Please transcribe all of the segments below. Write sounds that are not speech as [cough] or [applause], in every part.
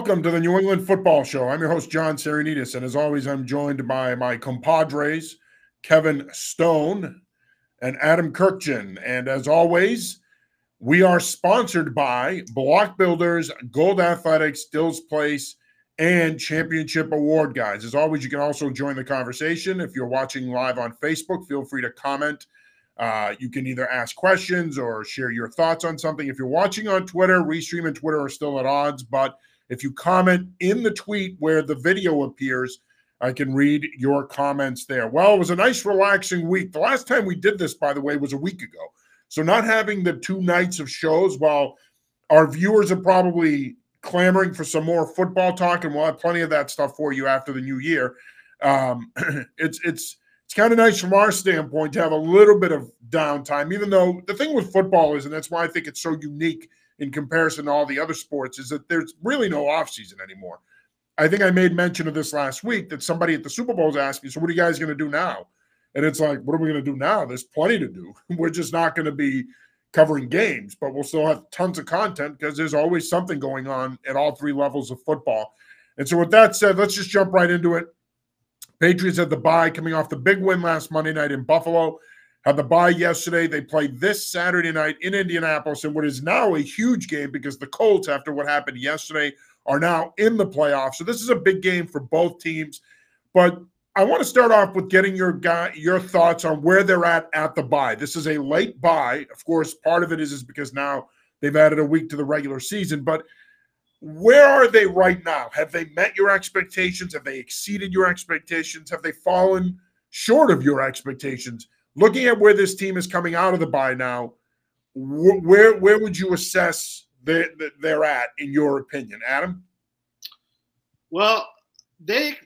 Welcome to the New England Football Show. I'm your host, John Sarianides, and as always, I'm joined by my compadres, Kevin Stone and Adam Kurkjian. And as always, we are sponsored by Block Builders, Gold Athletics, Dills Place, and Championship Award Guys. As always, you can also join the conversation. If you're watching live on Facebook, feel free to comment. Uh, you can either ask questions or share your thoughts on something. If you're watching on Twitter, Restream and Twitter are still at odds, but if you comment in the tweet where the video appears, I can read your comments there. Well, it was a nice, relaxing week. The last time we did this, by the way, was a week ago. So, not having the two nights of shows, while our viewers are probably clamoring for some more football talk, and we'll have plenty of that stuff for you after the new year. Um, [clears throat] it's it's it's kind of nice from our standpoint to have a little bit of downtime, even though the thing with football is, and that's why I think it's so unique in comparison to all the other sports is that there's really no offseason anymore. I think I made mention of this last week that somebody at the Super Bowl is asking, so what are you guys going to do now? And it's like, what are we going to do now? There's plenty to do. [laughs] We're just not going to be covering games, but we'll still have tons of content because there's always something going on at all three levels of football. And so, with that said, let's just jump right into it. Patriots at the bye coming off the big win last Monday night in Buffalo had the bye yesterday. They play this Saturday night in Indianapolis in what is now a huge game because the Colts, after what happened yesterday, are now in the playoffs. So this is a big game for both teams. But I want to start off with getting your guy your thoughts on where they're at at the bye. This is a late bye. Of course, part of it is, is because now they've added a week to the regular season, but where are they right now? Have they met your expectations? Have they exceeded your expectations? Have they fallen short of your expectations? Looking at where this team is coming out of the bye now, wh- where where would you assess they, they're at in your opinion, Adam? Well, they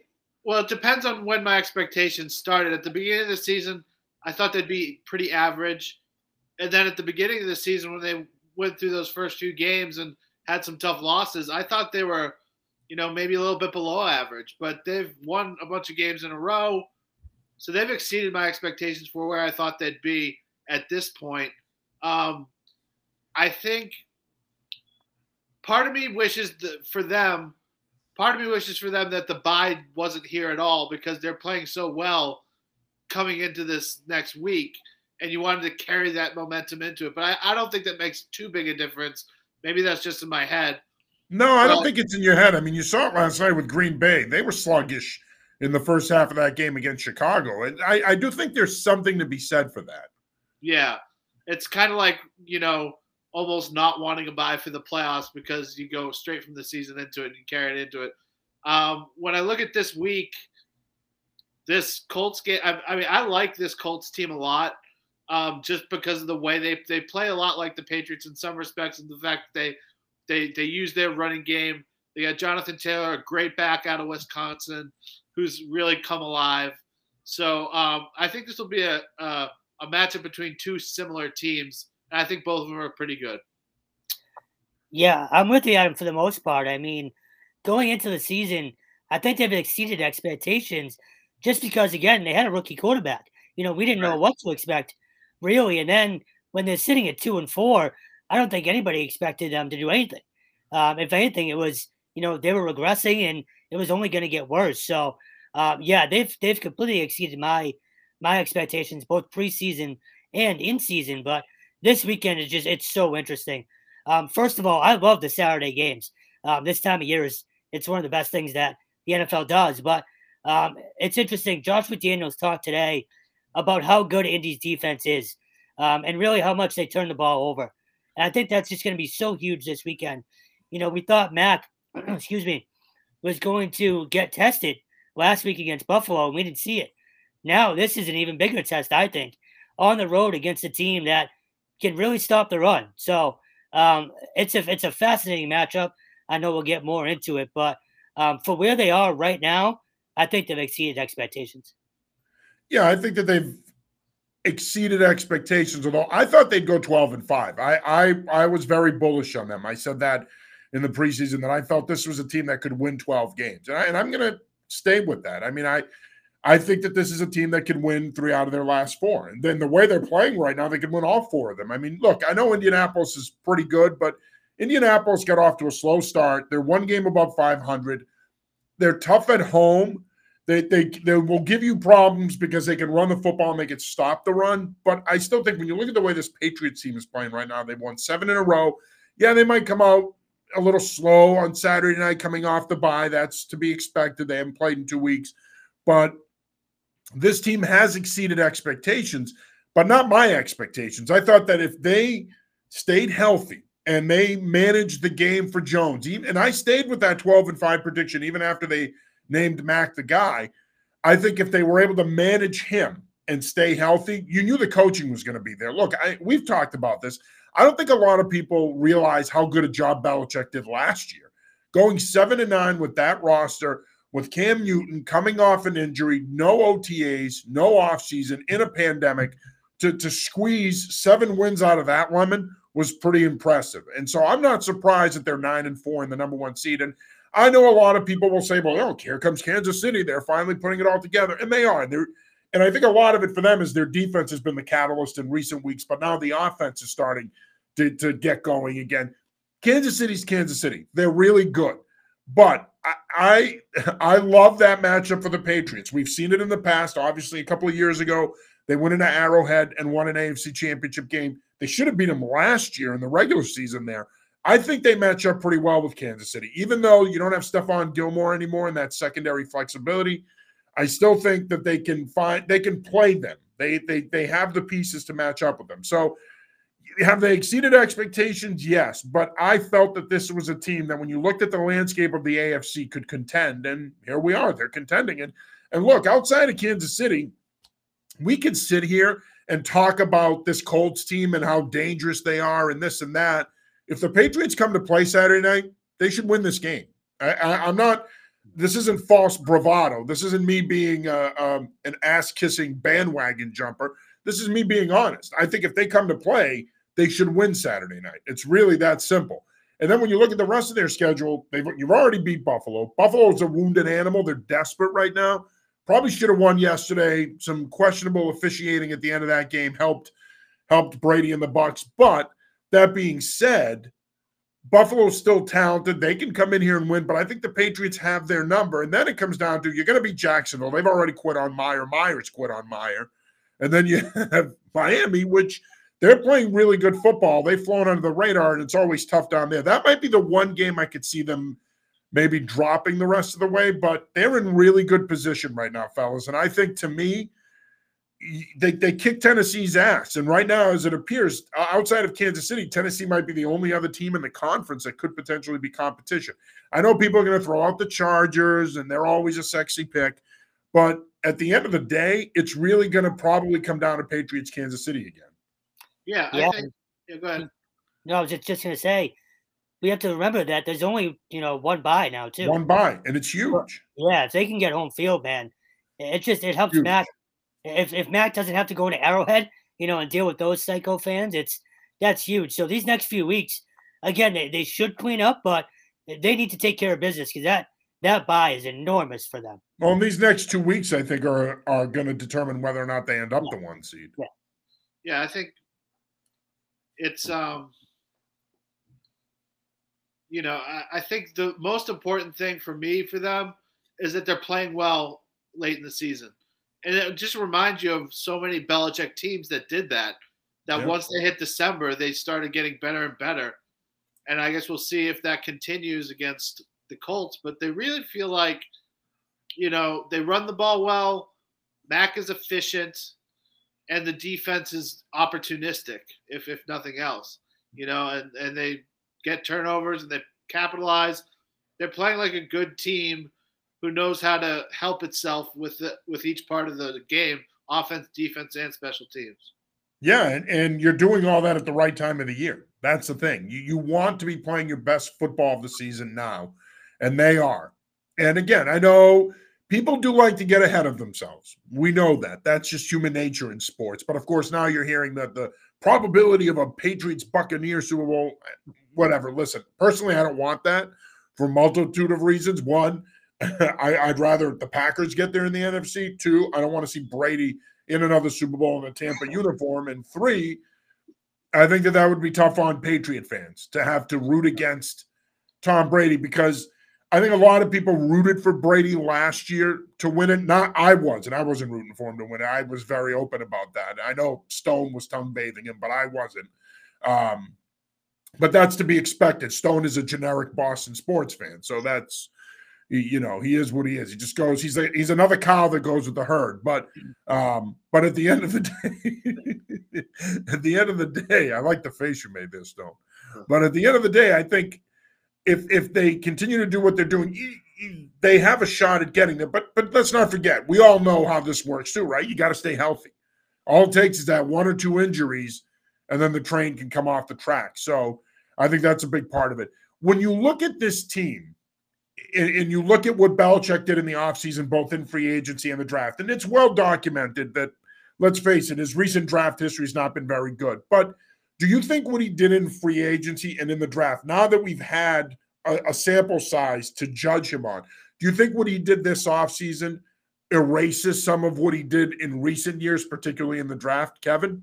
well it depends on when my expectations started. At the beginning of the season, I thought they'd be pretty average, and then at the beginning of the season when they went through those first few games and had some tough losses, I thought they were, you know, maybe a little bit below average. But they've won a bunch of games in a row so they've exceeded my expectations for where I thought they'd be at this point. Um, I think part of me wishes that for them, part of me wishes for them that the bye wasn't here at all because they're playing so well coming into this next week, and you wanted to carry that momentum into it. But I, I don't think that makes too big a difference. Maybe that's just in my head. No, I don't think it's in your head. I mean, you saw it last night with Green Bay. They were sluggish in the first half of that game against Chicago. And I, I do think there's something to be said for that. Yeah. It's kind of like, you know, almost not wanting to bye for the playoffs because you go straight from the season into it and carry it into it. Um, when I look at this week, this Colts game, I, I, mean, I like this Colts team a lot um, just because of the way they, they play a lot like the Patriots in some respects and the fact that they, they, they use their running game. They got Jonathan Taylor, a great back out of Wisconsin who's really come alive. So um, I think this will be a, a, a matchup between two similar teams. And I think both of them are pretty good. Yeah, I'm with you, Adam, for the most part. I mean, going into the season, I think they've exceeded expectations just because, again, they had a rookie quarterback. You know, we didn't right. know what to expect, really. And then when they're sitting at two and four, I don't think anybody expected them to do anything. Um, if anything, it was, you know, they were regressing and it was only going to get worse. So, uh, yeah, they've they've completely exceeded my my expectations both preseason and in season. But this weekend is just it's so interesting. Um, first of all, I love the Saturday games. Um, this time of year is it's one of the best things that the NFL does. But um, it's interesting. Josh McDaniels talked today about how good Indy's defense is, um, and really how much they turn the ball over. And I think that's just going to be so huge this weekend. You know, we thought Mac, [clears throat] excuse me, was going to get tested last week against Buffalo, and we didn't see it. Now, this is an even bigger test, I think, on the road against a team that can really stop the run. So um, it's a it's a fascinating matchup. I know we'll get more into it, but um, for where they are right now, I think they've exceeded expectations. Yeah, I think that they've exceeded expectations. Although I thought they'd go twelve and five, I I I was very bullish on them. I said that in the preseason that I felt this was a team that could win twelve games, and, I, and I'm going to stay with that. I mean, I I think that this is a team that can win three out of their last four. And then the way they're playing right now, they can win all four of them. I mean, look, I know Indianapolis is pretty good, but Indianapolis got off to a slow start. They're one game above 500. They're tough at home. They, they, they will give you problems because they can run the football and they can stop the run. But I still think when you look at the way this Patriots team is playing right now, they've won seven in a row. Yeah, they might come out a little slow on Saturday night coming off the bye. That's to be expected. They haven't played in two weeks. But this team has exceeded expectations, but not my expectations. I thought that if they stayed healthy and they managed the game for Jones, and I stayed with that 12 and 5 prediction even after they named Mac the guy. I think if they were able to manage him and stay healthy, you knew the coaching was going to be there. Look, I, we've talked about this. I don't think a lot of people realize how good a job Belichick did last year. Going seven and nine with that roster, with Cam Newton coming off an injury, no OTAs, no offseason, in a pandemic, to, to squeeze seven wins out of that lemon was pretty impressive. And so I'm not surprised that they're nine and four in the number one seed. And I know a lot of people will say, well, oh, here comes Kansas City. They're finally putting it all together. And they are. They're and I think a lot of it for them is their defense has been the catalyst in recent weeks, but now the offense is starting to, to get going again. Kansas City's Kansas City. They're really good. But I, I [laughs] I love that matchup for the Patriots. We've seen it in the past. Obviously, a couple of years ago, they went into Arrowhead and won an AFC championship game. They should have beat them last year in the regular season there. I think they match up pretty well with Kansas City. Even though you don't have Stephon Gilmore anymore and that secondary flexibility, I still think that they can find they can play them. They they they have the pieces to match up with them. So have they exceeded expectations? Yes, but I felt that this was a team that when you looked at the landscape of the AFC could contend and here we are. They're contending and and look, outside of Kansas City, we could sit here and talk about this Colts team and how dangerous they are and this and that if the Patriots come to play Saturday night, they should win this game. I, am not. This isn't false bravado. This isn't me being a, um, an ass kissing bandwagon jumper. This is me being honest. I think if they come to play, they should win Saturday night. It's really that simple. And then when you look at the rest of their schedule, they've you've already beat Buffalo. Buffalo's a wounded animal. They're desperate right now. Probably should have won yesterday. Some questionable officiating at the end of that game helped helped Brady and the Bucs, but that being said, Buffalo's still talented. They can come in here and win, but I think the Patriots have their number. And then it comes down to you're going to be Jacksonville. They've already quit on Meyer. Myers quit on Meyer. And then you [laughs] have Miami, which they're playing really good football. They've flown under the radar, and it's always tough down there. That might be the one game I could see them maybe dropping the rest of the way, but they're in really good position right now, fellas. And I think to me, they, they kicked Tennessee's ass. And right now, as it appears, outside of Kansas City, Tennessee might be the only other team in the conference that could potentially be competition. I know people are going to throw out the Chargers, and they're always a sexy pick. But at the end of the day, it's really going to probably come down to Patriots, Kansas City again. Yeah. yeah. Think, yeah go ahead. No, I was just, just going to say, we have to remember that there's only, you know, one bye now, too. One bye, and it's huge. Yeah, if they can get home field, man, it just it helps huge. Mac if if Mac doesn't have to go to Arrowhead, you know, and deal with those psycho fans, it's that's huge. So these next few weeks, again, they, they should clean up, but they need to take care of business because that that bye is enormous for them. Well, these next two weeks, I think, are are going to determine whether or not they end up yeah. the one seed. Yeah. yeah, I think it's um you know, I, I think the most important thing for me for them is that they're playing well late in the season and it just reminds you of so many Belichick teams that did that. That yeah. once they hit December, they started getting better and better. And I guess we'll see if that continues against the Colts. But they really feel like, you know, they run the ball well. Mac is efficient, and the defense is opportunistic, if if nothing else. You know, and and they get turnovers and they capitalize. They're playing like a good team who knows how to help itself with the, with each part of the game, offense, defense, and special teams. Yeah, and, and you're doing all that at the right time of the year. That's the thing. You you want to be playing your best football of the season now, and they are. And again, I know people do like to get ahead of themselves. We know that. That's just human nature in sports. But of course, now you're hearing that the probability of a Patriots Buccaneers Super Bowl, whatever. Listen, personally, I don't want that for multitude of reasons. One, [laughs] I, would rather the Packers get there in the NFC. Two, I don't want to see Brady in another Super Bowl in a Tampa uniform. And three, I think that that would be tough on Patriot fans to have to root against Tom Brady because I think a lot of people rooted for Brady last year to win it. Not I was, and I wasn't rooting for him to win it. I was very open about that. I know Stone was tongue bathing him, but I wasn't. Um, but that's to be expected. Stone is a generic Boston sports fan, so that's you know he is what he is. He just goes. He's a, he's another cow that goes with the herd. But um, but at the end of the [laughs] day, at the end of the day, I like the face you made there, Stone. But at the end of the day, I think if if they continue to do what they're doing, they have a shot at getting there. But but let's not forget, we all know how this works too, right? You got to stay healthy. All it takes is that one or two injuries, and then the train can come off the track. So I think that's a big part of it. When you look at this team, and, you look at what Belichick did in the offseason, both in free agency and the draft, and it's well documented that, let's face it, his recent draft history has not been very good. But do you think what he did in free agency and in the draft, now that we've had a, a sample size to judge him on, do you think what he did this offseason erases some of what he did in recent years, particularly in the draft, Kevin?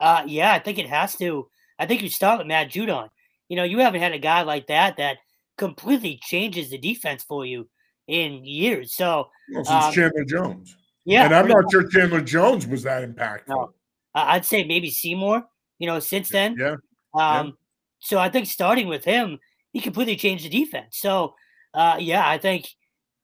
Uh, yeah, I think it has to. I think you start with Matt Judon. You know, you haven't had a guy like that that completely changes the defense for you in years. So well, since um, Chandler Jones. Yeah. And I'm not sure Chandler Jones was that impactful. No, I'd say maybe Seymour, you know, since then. Yeah. Um, yeah. so I think starting with him, he completely changed the defense. So uh, yeah, I think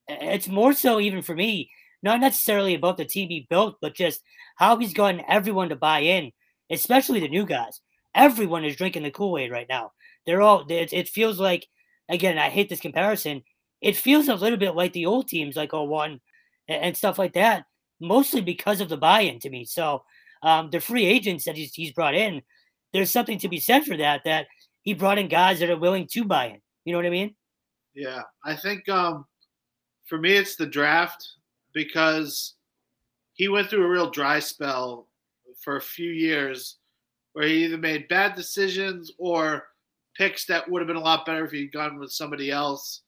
it's more so even for me, not necessarily about the team he built, but just how he's gotten everyone to buy in, especially the new guys. Everyone is drinking the Kool Aid right now. They're all. It, it, feels like again. I hate this comparison. It feels a little bit like the old teams, like 01 and, and stuff like that. Mostly because of the buy-in to me. So um, the free agents that he's, he's brought in, there's something to be said for that. That he brought in guys that are willing to buy in. You know what I mean? Yeah, I think um, for me it's the draft because he went through a real dry spell for a few years where he either made bad decisions or picks that would have been a lot better if he'd gone with somebody else.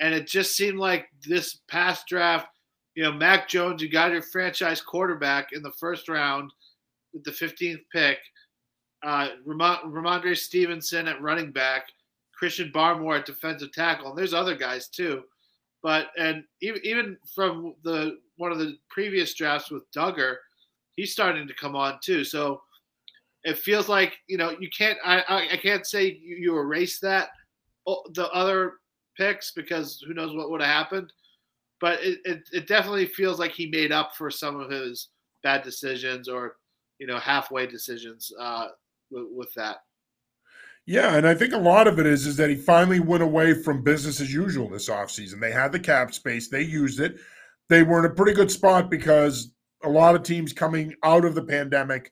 And it just seemed like this past draft, you know, Mac Jones, you got your franchise quarterback in the first round with the 15th pick. Uh, Rhamondre Stevenson at running back, Christian Barmore at defensive tackle, and there's other guys too. But and even even from the one of the previous drafts with Dugger, he's starting to come on too. So it feels like you know you can't. I I, I can't say you, you erase that the other picks because who knows what would have happened. But it, it, it definitely feels like he made up for some of his bad decisions or you know halfway decisions uh, with, with that. Yeah, and I think a lot of it is is that he finally went away from business as usual this offseason. They had the cap space, they used it. They were in a pretty good spot because a lot of teams coming out of the pandemic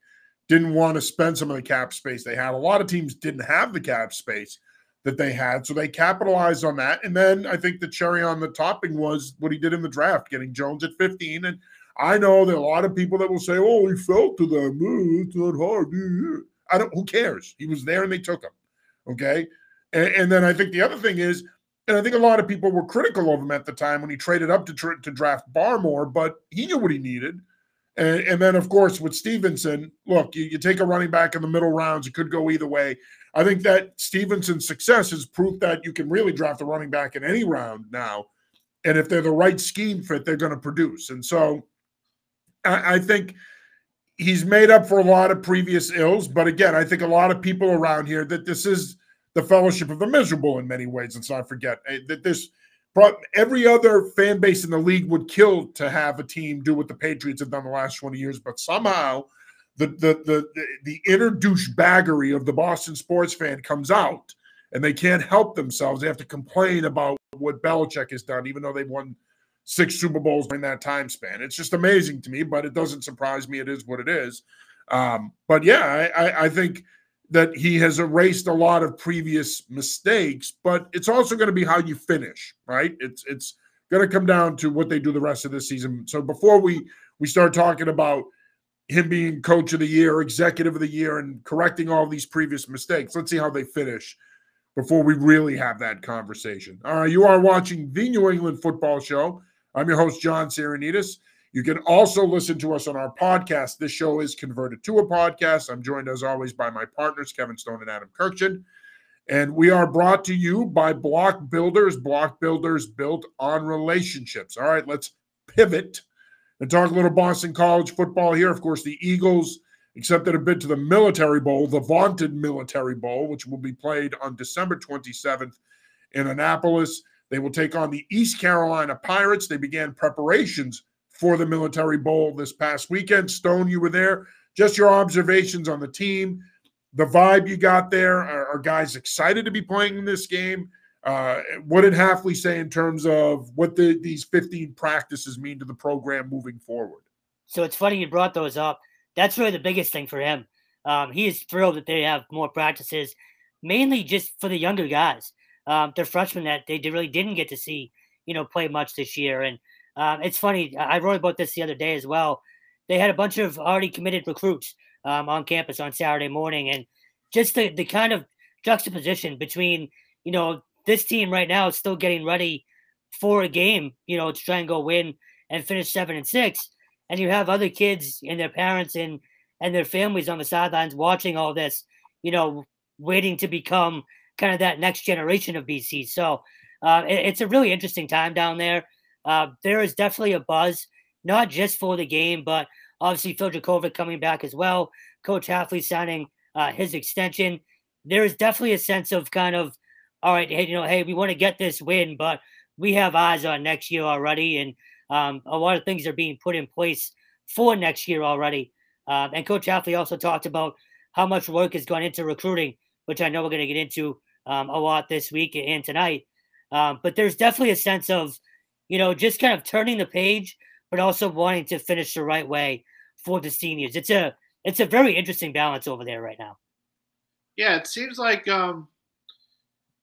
didn't want to spend some of the cap space they had. A lot of teams didn't have the cap space that they had, so they capitalized on that. And then I think the cherry on the topping was what he did in the draft, getting Jones at 15. And I know there are a lot of people that will say, "Oh, he fell to them. Oh, it's not hard." Eh, eh. I don't. Who cares? He was there and they took him. Okay. And, and then I think the other thing is, and I think a lot of people were critical of him at the time when he traded up to to draft Barmore, but he knew what he needed. And, and then, of course, with Stevenson, look, you, you, take a running back in the middle rounds, it could go either way. I think that Stevenson's success is proof that you can really draft a running back in any round now. And if they're the right scheme fit, they're going to produce. And so I, I think he's made up for a lot of previous ills. But again, I think a lot of people around here that this is the fellowship of the miserable in many ways. Let's not forget eh, that this every other fan base in the league would kill to have a team do what the Patriots have done the last 20 years, but somehow the the the the, the inner douchebaggery of the Boston sports fan comes out and they can't help themselves. They have to complain about what Belichick has done, even though they've won six Super Bowls during that time span. It's just amazing to me, but it doesn't surprise me. It is what it is. Um, but yeah, I, I think that he has erased a lot of previous mistakes, but it's also going to be how you finish, right? It's it's going to come down to what they do the rest of the season. So before we we start talking about him being coach of the year, executive of the year, and correcting all these previous mistakes, let's see how they finish before we really have that conversation. All right, you are watching the New England Football Show. I'm your host, John Sarianides. You can also listen to us on our podcast. This show is converted to a podcast. I'm joined, as always, by my partners, Kevin Stone and Adam Kurkjian. And we are brought to you by Block Builders. Block Builders built on relationships. All right, let's pivot and talk a little Boston College football here. Of course, the Eagles accepted a bid to the Military Bowl, the vaunted Military Bowl, which will be played on December 27th in Annapolis. They will take on the East Carolina Pirates. They began preparations for the Military Bowl this past weekend. Stone, you were there. Just your observations on the team, the vibe you got there. Are, are guys excited to be playing in this game? Uh, what did Hafley say in terms of what the, these 15 practices mean to the program moving forward? So it's funny you brought those up. That's really the biggest thing for him. Um, he is thrilled that they have more practices, mainly just for the younger guys. Um, they're freshmen that they really didn't get to see, you know, play much this year. And um, it's funny. I wrote about this the other day as well. They had a bunch of already committed recruits um, on campus on Saturday morning, and just the the kind of juxtaposition between you know this team right now is still getting ready for a game, you know, to try and go win and finish seven and six, and you have other kids and their parents and and their families on the sidelines watching all this, you know, waiting to become kind of that next generation of BC. So uh, it, it's a really interesting time down there. Uh, there is definitely a buzz, not just for the game, but obviously Phil Jurkovec coming back as well. Coach Hafley signing uh, his extension. There is definitely a sense of kind of, all right, hey, you know, hey, we want to get this win, but we have eyes on next year already, and um, a lot of things are being put in place for next year already. Um, and Coach Hafley also talked about how much work has gone into recruiting, which I know we're going to get into um, a lot this week and tonight. Um, but there's definitely a sense of you know, just kind of turning the page, but also wanting to finish the right way for the seniors. It's a it's a very interesting balance over there right now. Yeah, it seems like um,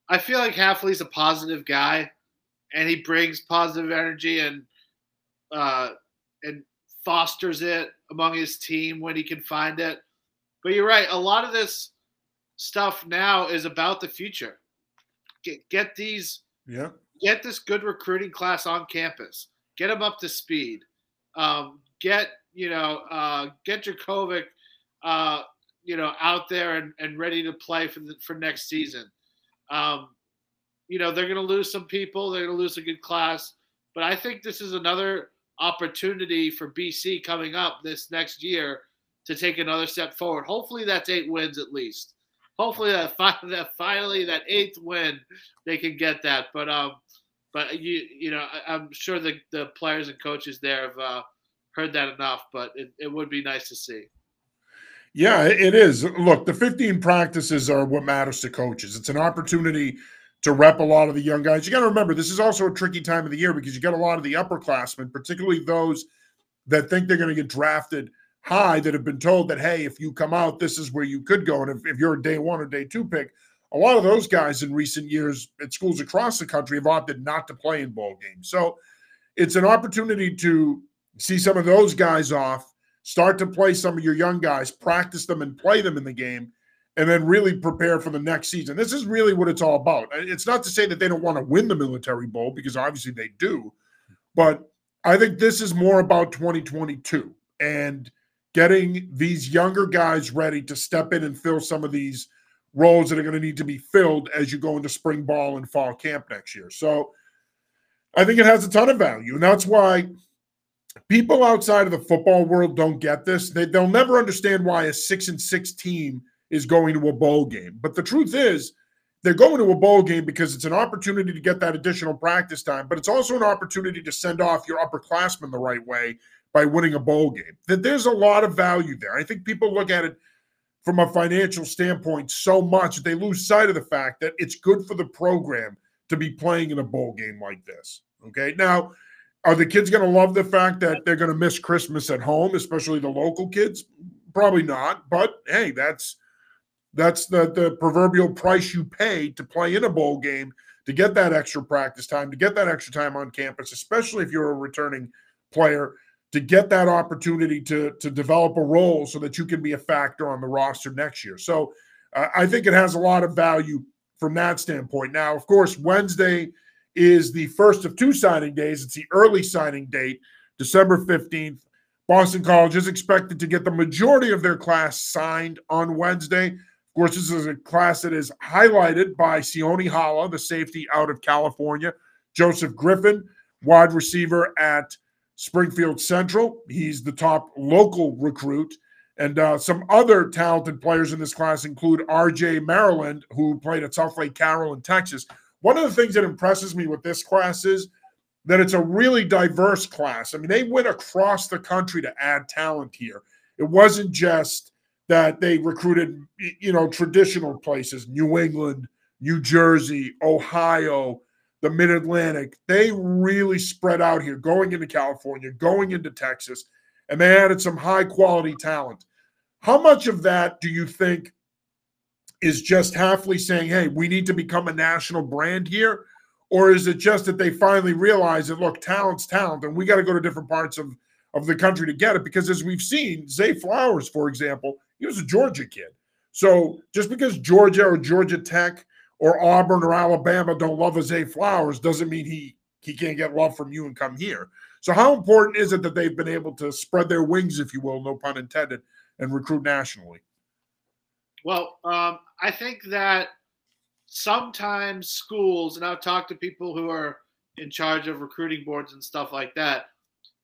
I feel like Hafley's a positive guy, and he brings positive energy and uh, and fosters it among his team when he can find it. But you're right. A lot of this stuff now is about the future. Get get these yeah get this good recruiting class on campus. Get them up to speed. Um, get you know uh, get Jurkovec, uh, you know, out there and, and ready to play for the, for next season. Um, you know they're going to lose some people. They're going to lose a good class, but I think this is another opportunity for BC coming up this next year to take another step forward. Hopefully, that's eight wins at least. Hopefully, that, [laughs] that finally that eighth win they can get that. But um, but you you know I, am sure the the players and coaches there have uh, heard that enough. But it, it would be nice to see. Yeah, it is. Look, the 15 practices are what matters to coaches. It's an opportunity to rep a lot of the young guys. You got to remember, this is also a tricky time of the year because you got a lot of the upperclassmen, particularly those that think they're going to get drafted high, that have been told that, hey, if you come out, this is where you could go. And if, if you're a day one or day two pick, a lot of those guys in recent years at schools across the country have opted not to play in bowl games. So it's an opportunity to see some of those guys off, start to play some of your young guys, practice them and play them in the game, and then really prepare for the next season. This is really what it's all about. Uh, it's not to say that they don't want to win the military bowl because obviously they do, but I think this is more about 2022 and getting these younger guys ready to step in and fill some of these – roles that are going to need to be filled as you go into spring ball and fall camp next year. So I think it has a ton of value. And that's why people outside of the football world don't get this. They, they'll never understand why a six and six team is going to a bowl game. But the truth is, they're going to a bowl game because it's an opportunity to get that additional practice time, but it's also an opportunity to send off your upperclassmen the right way by winning a bowl game. That there's a lot of value there. I think people look at it from a financial standpoint so much that they lose sight of the fact that it's good for the program to be playing in a bowl game like this. Okay. Now, are the kids going to love the fact that they're going to miss Christmas at home, especially the local kids? Probably not. But hey, that's that's the the proverbial price you pay to play in a bowl game to get that extra practice time, to get that extra time on campus, especially if you're a returning player to get that opportunity to to develop a role so that you can be a factor on the roster next year. So uh, I think it has a lot of value from that standpoint. Now, of course, Wednesday is the first of two signing days. It's the early signing date. December 15th. Boston College is expected to get the majority of their class signed on Wednesday. Of course, this is a class that is highlighted by Sione Hala, the safety out of California, Joseph Griffin, wide receiver at Springfield Central. He's the top local recruit. And uh, some other talented players in this class include RJ Maryland, who played at Southlake Carroll in Texas. One of the things that impresses me with this class is that it's a really diverse class. I mean, they went across the country to add talent here. It wasn't just that they recruited, you know, traditional places, New England, New Jersey, Ohio, the Mid Atlantic. They really spread out here, going into California, going into Texas, and they added some high quality talent. How much of that do you think is just Hafley saying, hey, we need to become a national brand here? Or is it just that they finally realize that look, talent's talent, and we got to go to different parts of, of the country to get it? Because as we've seen, Zay Flowers, for example, he was a Georgia kid. So just because Georgia or Georgia Tech or Auburn or Alabama don't love Zay Flowers doesn't mean he he can't get love from you and come here. So how important is it that they've been able to spread their wings, if you will, no pun intended, and recruit nationally? Well, um, I think that sometimes schools, and I've talked to people who are in charge of recruiting boards and stuff like that,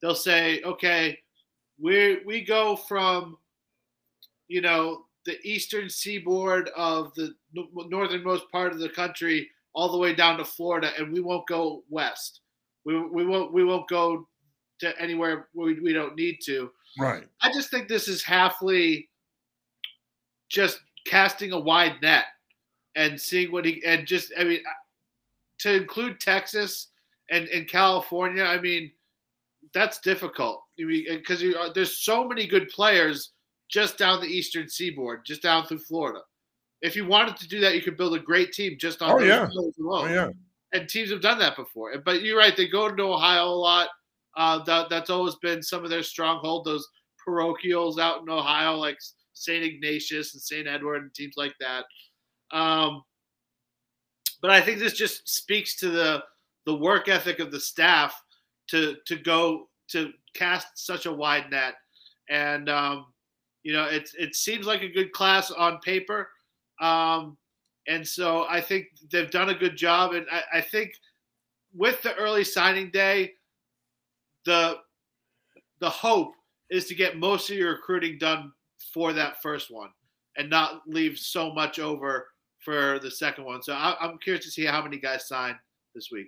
they'll say, okay, we we go from, you know, the eastern seaboard of the northernmost part of the country all the way down to Florida, and we won't go west. We, we won't we won't go to anywhere we, we don't need to. Right. I just think this is Hafley just casting a wide net and seeing what he and just I mean to include Texas and, and California, I mean that's difficult. I mean because uh, there's so many good players just down the eastern seaboard, just down through Florida. If you wanted to do that, you could build a great team just on oh, those yeah. alone. Oh, yeah. And teams have done that before. But you're right; they go to Ohio a lot. Uh, that, that's always been some of their stronghold. Those parochials out in Ohio, like St. Ignatius and St. Edward, and teams like that. Um, but I think this just speaks to the the work ethic of the staff to to go to cast such a wide net, and um, you know it it seems like a good class on paper, um, and so I think they've done a good job, and I, I think with the early signing day, the the hope is to get most of your recruiting done for that first one and not leave so much over for the second one. So I, am curious to see how many guys sign this week.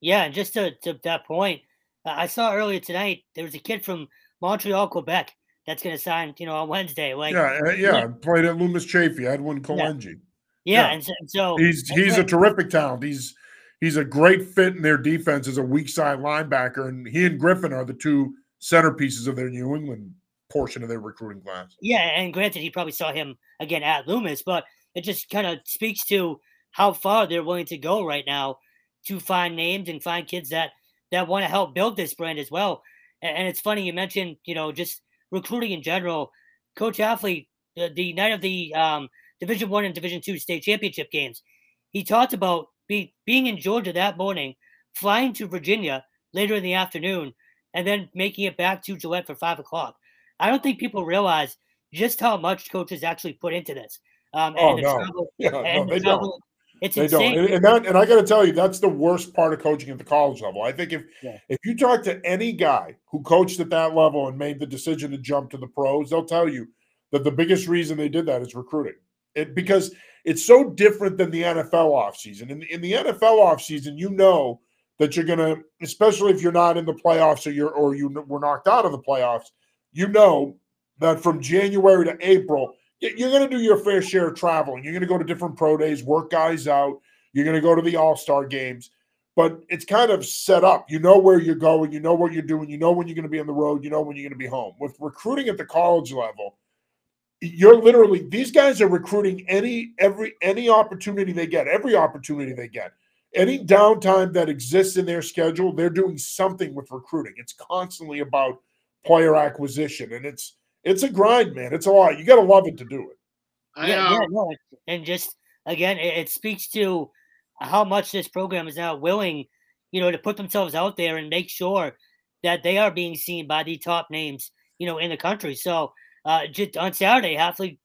Yeah, and just to, to that point, I saw earlier tonight there was a kid from Montreal, Quebec that's going to sign, you know, on Wednesday. Like, yeah, uh, yeah, yeah. played at Loomis Chaffee, Edwin Kolenji. Yeah, yeah, and so, so he's he's a terrific talent. He's he's a great fit in their defense as a weak side linebacker, and he and Griffin are the two centerpieces of their New England portion of their recruiting class. Yeah, and granted, he probably saw him again at Loomis, but it just kind of speaks to how far they're willing to go right now to find names and find kids that that want to help build this brand as well. And, and, it's funny you mentioned, you know, just recruiting in general. Coach Hafley, the, the night of the um, Division One and Division Two state championship games, he talked about be, being in Georgia that morning, flying to Virginia later in the afternoon, and then making it back to Gillette for five o'clock. I don't think people realize just how much coaches actually put into this. Um, oh, no. Travel, [laughs] yeah, no, they travel, don't. It's they insane. don't. And, and that, and I got to tell you, that's the worst part of coaching at the college level. I think if yeah. if you talk to any guy who coached at that level and made the decision to jump to the pros, they'll tell you that the biggest reason they did that is recruiting. It because it's so different than the NFL offseason. In, in the NFL offseason, you know that you're gonna, especially if you're not in the playoffs or you're or you were knocked out of the playoffs, you know that from January to April you're going to do your fair share of traveling. You're going to go to different pro days, work guys out. You're going to go to the All Star games, but it's kind of set up. You know where you're going. You know what you're doing. You know when you're going to be on the road. You know when you're going to be home. With recruiting at the college level, you're literally these guys are recruiting any every any opportunity they get, every opportunity they get. Any downtime that exists in their schedule, they're doing something with recruiting. It's constantly about player acquisition, and it's it's a grind, man. It's a lot. You got to love it to do it. I yeah, yeah, no, and just again, it, it, speaks to how much this program is now willing, you know, to put themselves out there and make sure that they are being seen by the top names, you know, in the country. So uh, just on Saturday, Hafley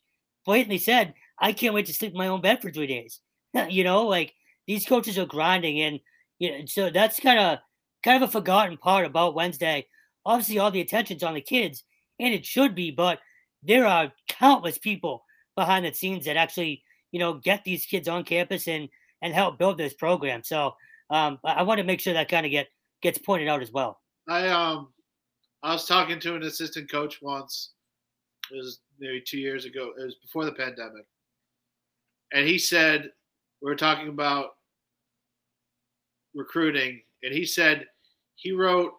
blatantly said, "I can't wait to sleep in my own bed for three days." [laughs] you know, like these coaches are grinding, and you know, so that's kind of kind of a forgotten part about Wednesday. Obviously, all the attention's on the kids, and it should be, but there are countless people behind the scenes that actually, you know, get these kids on campus and and help build this program. So um, I, I want to make sure that kind of get gets pointed out as well. I um I was talking to an assistant coach once. It was maybe two years ago. It was before the pandemic, and he said we were talking about recruiting, and he said he wrote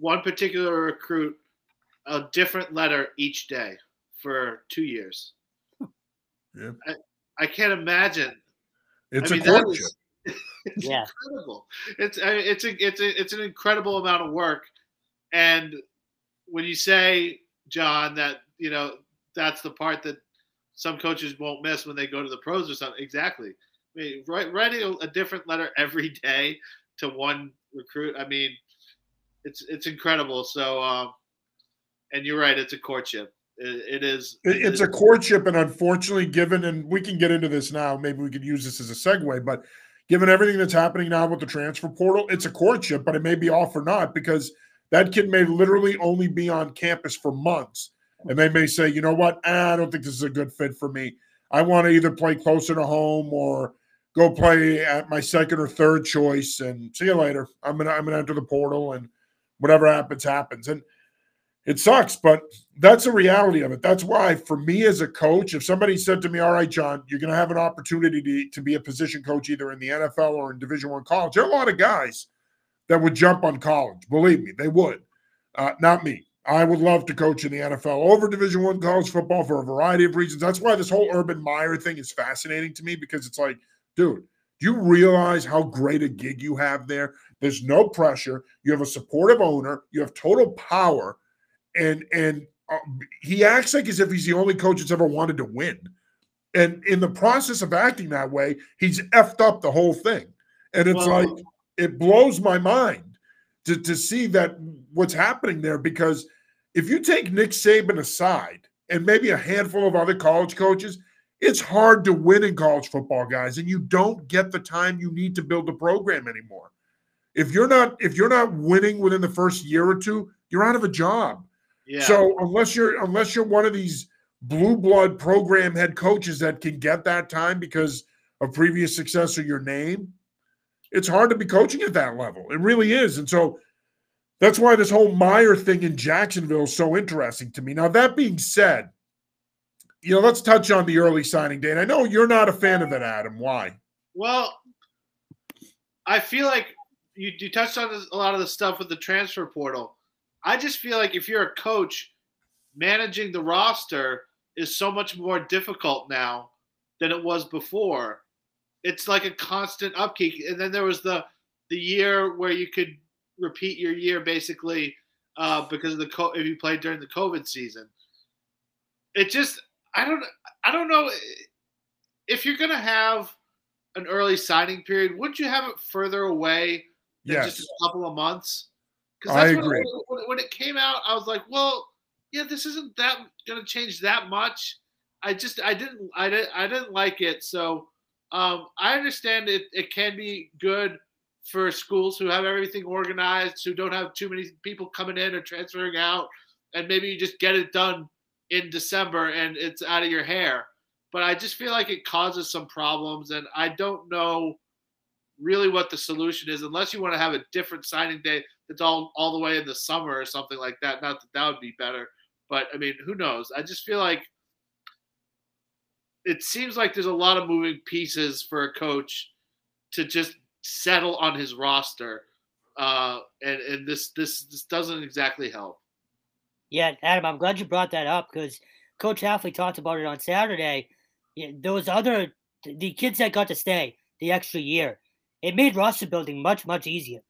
one particular recruit a different letter each day for two years. Yeah. I, I can't imagine. It's I mean, a that courtship. is- [laughs] it's Yeah. incredible. It's I mean, it's a, it's a, it's an incredible amount of work, and when you say John that you know that's the part that some coaches won't miss when they go to the pros or something. Exactly. I mean, write, writing a, a different letter every day to one recruit. I mean, it's it's incredible. So, um, and you're right. It's a courtship. It, it is. It- it It's is- a courtship, and unfortunately, given and we can get into this now. Maybe we could use this as a segue, but given everything that's happening now with the transfer portal, it's a courtship, but it may be off or not because that kid may literally only be on campus for months, and they may say, you know what, ah, I don't think this is a good fit for me. I want to either play closer to home or go play at my second or third choice, and see you later. I'm gonna I'm gonna enter the portal, and whatever happens happens, and it sucks, but that's the reality of it. That's why, for me as a coach, if somebody said to me, "All right, John, you're going to have an opportunity to, to be a position coach either in the NFL or in Division One college," there are a lot of guys that would jump on college. Believe me, they would. Uh, not me. I would love to coach in the NFL over Division One college football for a variety of reasons. That's why this whole Urban Meyer thing is fascinating to me because it's like, dude, do you realize how great a gig you have there? There's no pressure. You have a supportive owner. You have total power and and uh, he acts like as if he's the only coach that's ever wanted to win. And in the process of acting that way, he's effed up the whole thing. And it's like it blows my mind to to see that what's happening there. Because if you take Nick Saban aside and maybe a handful of other college coaches, it's hard to win in college football, guys, and you don't get the time you need to build a program anymore. If you're not if you're not winning within the first year or two, you're out of a job. Yeah. So unless you're unless you're one of these blue blood program head coaches that can get that time because of previous success or your name, it's hard to be coaching at that level. It really is. And so that's why this whole Meyer thing in Jacksonville is so interesting to me. Now, that being said, you know, let's touch on the early signing day. And I know you're not a fan of it, Adam. Why? Well, I feel like you, you touched on this, a lot of the stuff with the transfer portal. I just feel like if you're a coach, managing the roster is so much more difficult now than it was before. It's like a constant upkeep. And then there was the the year where you could repeat your year basically uh, because of the co- if you played during the COVID season. It just I don't I don't know if you're gonna have an early signing period. Wouldn't you have it further away than Yes. just a couple of months? I when, agree. When, when it came out, I was like, well, yeah, this isn't that going to change that much. I just, I didn't, I didn't, I didn't like it. So um, I understand it. It can be good for schools who have everything organized, who don't have too many people coming in or transferring out, and maybe you just get it done in December and it's out of your hair. But I just feel like it causes some problems, and I don't know really what the solution is unless you want to have a different signing day that's all all the way in the summer or something like that. Not that that would be better, but I mean, who knows? I just feel like it seems like there's a lot of moving pieces for a coach to just settle on his roster, uh, and and this this this doesn't exactly help. Yeah, Adam, I'm glad you brought that up because Coach Hafley talked about it on Saturday. Those other the kids that got to stay the extra year, it made roster building much much easier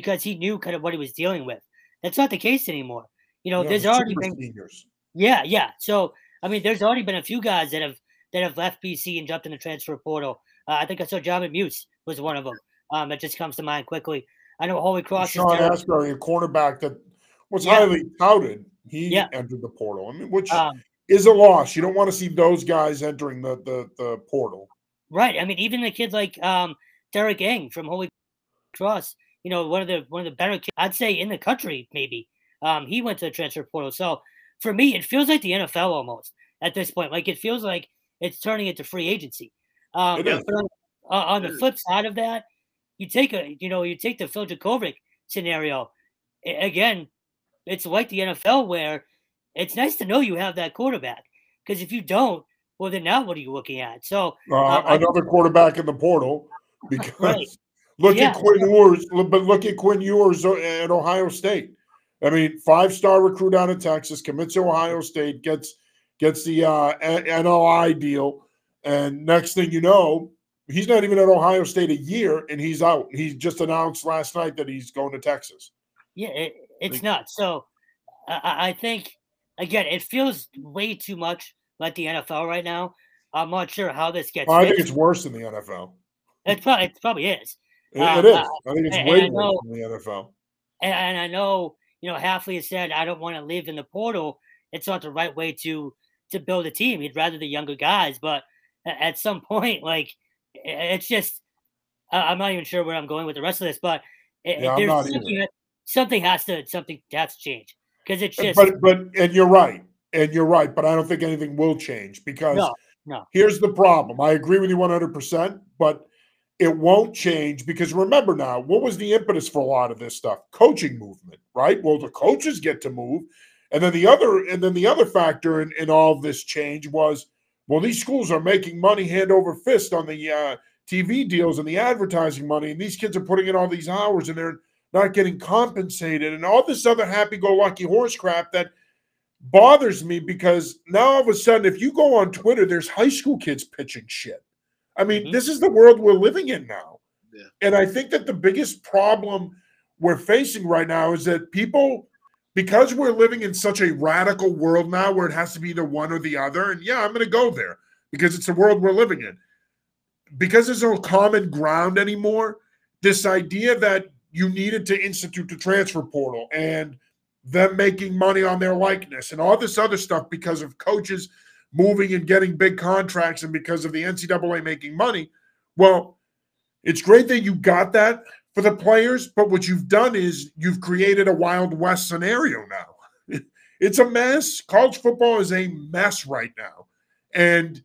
because he knew kind of what he was dealing with. That's not the case anymore. You know, Yeah, there's already been seniors. yeah, yeah. So I mean, there's already been a few guys that have that have left BC and jumped in the transfer portal. Uh, I think I saw John Muse was one of them. Um, that just comes to mind quickly. I know Holy Cross. Sean Asbury, a cornerback that was yeah. highly touted. He yeah. entered the portal. I mean, which um, is a loss. You don't want to see those guys entering the the, the portal. Right. I mean, even the kids like um, Derek Eng from Holy Cross, you know, one of the one of the better kids, I'd say in the country, maybe. Um, he went to the transfer portal. So for me, it feels like the NFL almost at this point. Like it feels like it's turning into free agency. Um, but on, uh, on the flip side of that, you take a you know you take the Phil Jurkovec scenario. Again, it's like the NFL where it's nice to know you have that quarterback because if you don't, well then now what are you looking at? So uh, another quarterback in the portal [laughs] because right. Look yeah. at Quinn Ewers, but look at Quinn Ewers at Ohio State. I mean, five star recruit out of Texas, commits to Ohio State, gets gets the uh, NLI deal, and next thing you know, he's not even at Ohio State a year, and he's out. He just announced last night that he's going to Texas. Yeah, it, it's not. So I, I think again, it feels way too much like the NFL right now. I'm not sure how this gets. I think it's worse than the NFL. It probably, it probably is. It, um, it is. I think it's way worse than the NFL. And, and I know you know, Hafley has said, I don't want to live in the portal. It's not the right way to to build a team. He'd rather the younger guys, but at some [laughs] point, like it's just, I'm not even sure where I'm going with the rest of this, but yeah, there's something, something, has to something has to change because it's just. But but and you're right, and you're right, but I don't think anything will change because no, no. Here's the problem. I agree with you 100, percent but it won't change because remember now, what was the impetus for a lot of this stuff? Coaching movement, right? Well, the coaches get to move. And then the other and then the other factor in, in all this change was, well, these schools are making money hand over fist on the uh, TV deals and the advertising money, and these kids are putting in all these hours and they're not getting compensated, and all this other happy-go-lucky horse crap that bothers me because now all of a sudden, if you go on Twitter, there's high school kids pitching shit. I mean, mm-hmm. this is the world we're living in now. Yeah. And I think that the biggest problem we're facing right now is that people, because we're living in such a radical world now where it has to be the one or the other, and yeah, I'm going to go there because it's the world we're living in. Because there's no common ground anymore, this idea that you needed to institute the transfer portal and them making money on their likeness and all this other stuff because of coaches – moving and getting big contracts and because of the NCAA making money. Well, it's great that you got that for the players, but what you've done is you've created a Wild West scenario now. [laughs] It's a mess. College football is a mess right now. And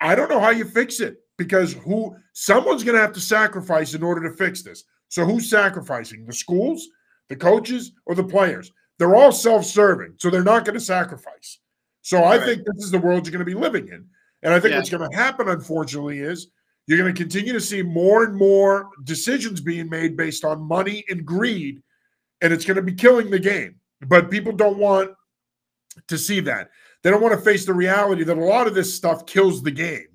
I don't know how you fix it because who someone's going to have to sacrifice in order to fix this. So who's sacrificing? The schools, the coaches, or the players? They're all self-serving, so they're not going to sacrifice. So I think this is the world you're going to be living in. And I think yeah. what's going to happen, unfortunately, is you're going to continue to see more and more decisions being made based on money and greed, and it's going to be killing the game. But people don't want to see that. They don't want to face the reality that a lot of this stuff kills the game.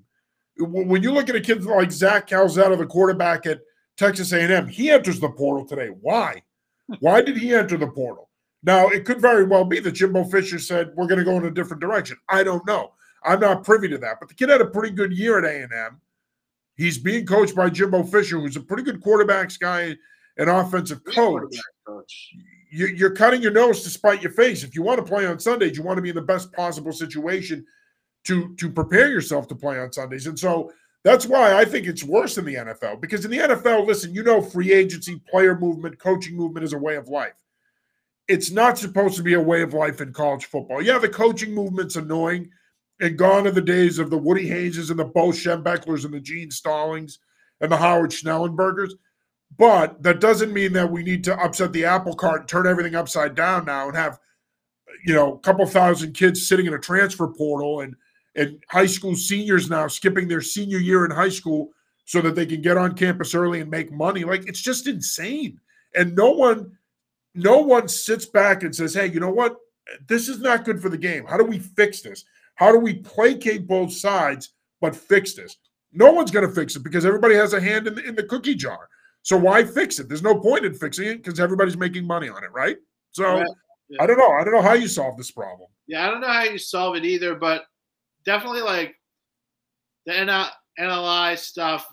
When you look at a kid like Zach Calzada, the quarterback at Texas A&M, he enters the portal today. Why? Why did he enter the portal? Now, it could very well be that Jimbo Fisher said we're going to go in a different direction. I don't know. I'm not privy to that. But the kid had a pretty good year at A&M. He's being coached by Jimbo Fisher, who's a pretty good quarterbacks guy and offensive coach. coach. You're cutting your nose to spite your face. If you want to play on Sundays, you want to be in the best possible situation to to prepare yourself to play on Sundays. And so that's why I think it's worse in the NFL because in the NFL, listen, you know, free agency, player movement, coaching movement is a way of life it's not supposed to be a way of life in college football. Yeah, the coaching movement's annoying, and gone are the days of the Woody Hayeses and the Bo Schembechlers and the Gene Stallings and the Howard Schnellenbergers. But that doesn't mean that we need to upset the apple cart and turn everything upside down now and have, you know, a couple thousand kids sitting in a transfer portal and and high school seniors now skipping their senior year in high school so that they can get on campus early and make money. Like it's just insane. And no one no one sits back and says, hey, you know what? This is not good for the game. How do we fix this? How do we placate both sides but fix this? No one's going to fix it because everybody has a hand in the, in the cookie jar. So why fix it? There's no point in fixing it because everybody's making money on it, right? So yeah, yeah. I don't know. I don't know how you solve this problem. Yeah, I don't know how you solve it either, but definitely like the NLI stuff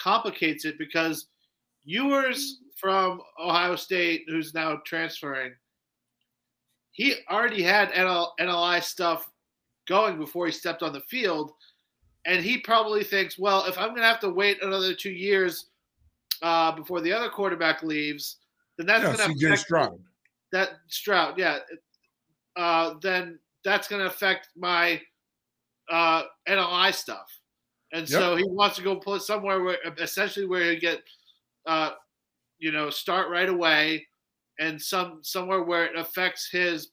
complicates it because Ewers from Ohio State, who's now transferring, he already had NL, NLI stuff going before he stepped on the field. And he probably thinks, well, if I'm going to have to wait another two years uh, before the other quarterback leaves, then that's Yeah, going to CJ Stroud. that Stroud, yeah, uh, then that's going to affect my uh, NLI stuff. And so he wants to go play somewhere where essentially where he get, uh, you know, start right away, and some somewhere where it affects his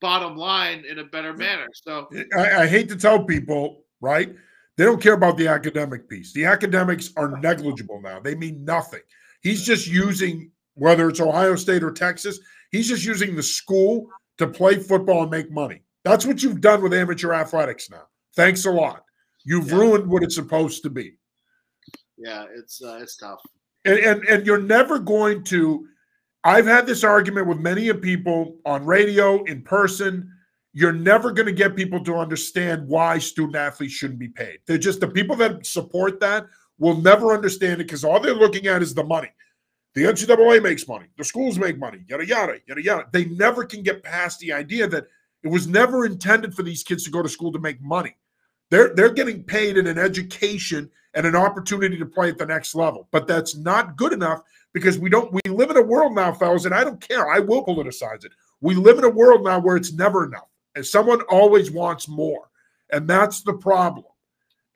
bottom line in a better manner. So I, I hate to tell people, right? They don't care about the academic piece. The academics are negligible now. They mean nothing. He's just using whether it's Ohio State or Texas, he's just using the school to play football and make money. That's what you've done with amateur athletics now. Thanks a lot. You've Yeah. ruined what it's supposed to be. yeah, it's uh, it's tough. And, and and you're never going to i've had this argument with many of people on radio in person. You're never going to get people to understand why student athletes shouldn't be paid. They're just the people that support that will never understand it because all they're looking at is the money. The ncaa makes money. The schools make money. Yada yada yada yada. They never can get past the idea that it was never intended for these kids to go to school to make money. They're they're getting paid in an education and an opportunity to play at the next level. But that's not good enough because we don't we live in a world now, fellas, and I don't care. I will politicize it. We live in a world now where it's never enough. And someone always wants more. And that's the problem.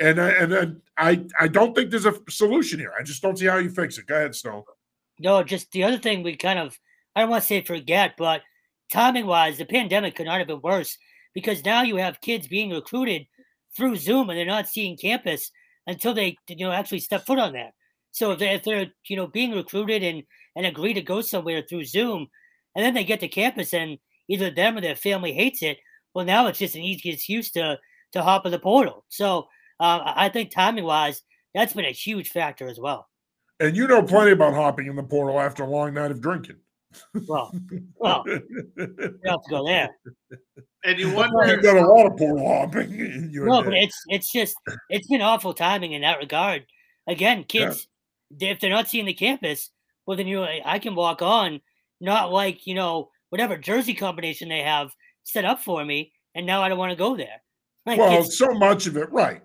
And I- and, and I I don't think there's a solution here. I just don't see how you fix it. Go ahead, Stone. No, just the other thing we kind of, I don't want to say forget, but timing wise, the pandemic could not have been worse because now you have kids being recruited through Zoom and they're not seeing campus until they, you know, actually step foot on there. So if they're, if they're you know, being recruited and, and agree to go somewhere through Zoom, and then they get to campus and either them or their family hates it, well, now it's just an easy excuse to, to hop in the portal. So uh, I think timing wise, that's been a huge factor as well. And you know plenty about hopping in the portal after a long night of drinking. Well, well, we don't have to go there. And you wonder You've done a lot of portal hopping in your No, but it's it's just it's been awful timing in that regard. Again, kids, they- if they're not seeing the campus, well then you I can walk on, not like you know whatever jersey combination they have set up for me, and now I don't want to go there. Like Well, so much of it, right.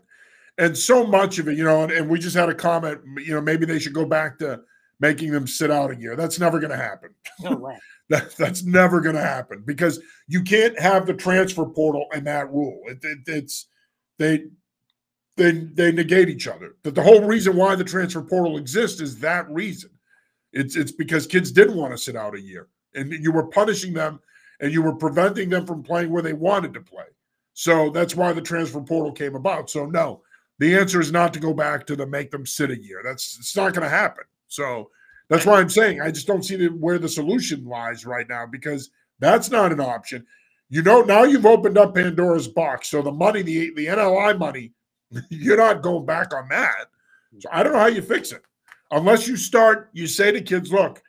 And so much of it, you know, and, and we just had a comment, you know, maybe they should go back to making them sit out a year. That's never going to happen. [laughs] no way. That, that's never going to happen because you can't have the transfer portal and that rule. It, it, it's they they they negate each other. That the whole reason why the transfer portal exists is that reason. It's it's because kids didn't want to sit out a year, and you were punishing them, and you were preventing them from playing where they wanted to play. So that's why the transfer portal came about. So no, the answer is not to go back to the make them sit a year. That's it's not going to happen. So that's why I'm saying I just don't see the, where the solution lies right now because that's not an option. You know, now you've opened up Pandora's box. So the money, the the NLI money, [laughs] you're not going back on that. So I don't know how you fix it. Unless you start, you say to kids, look,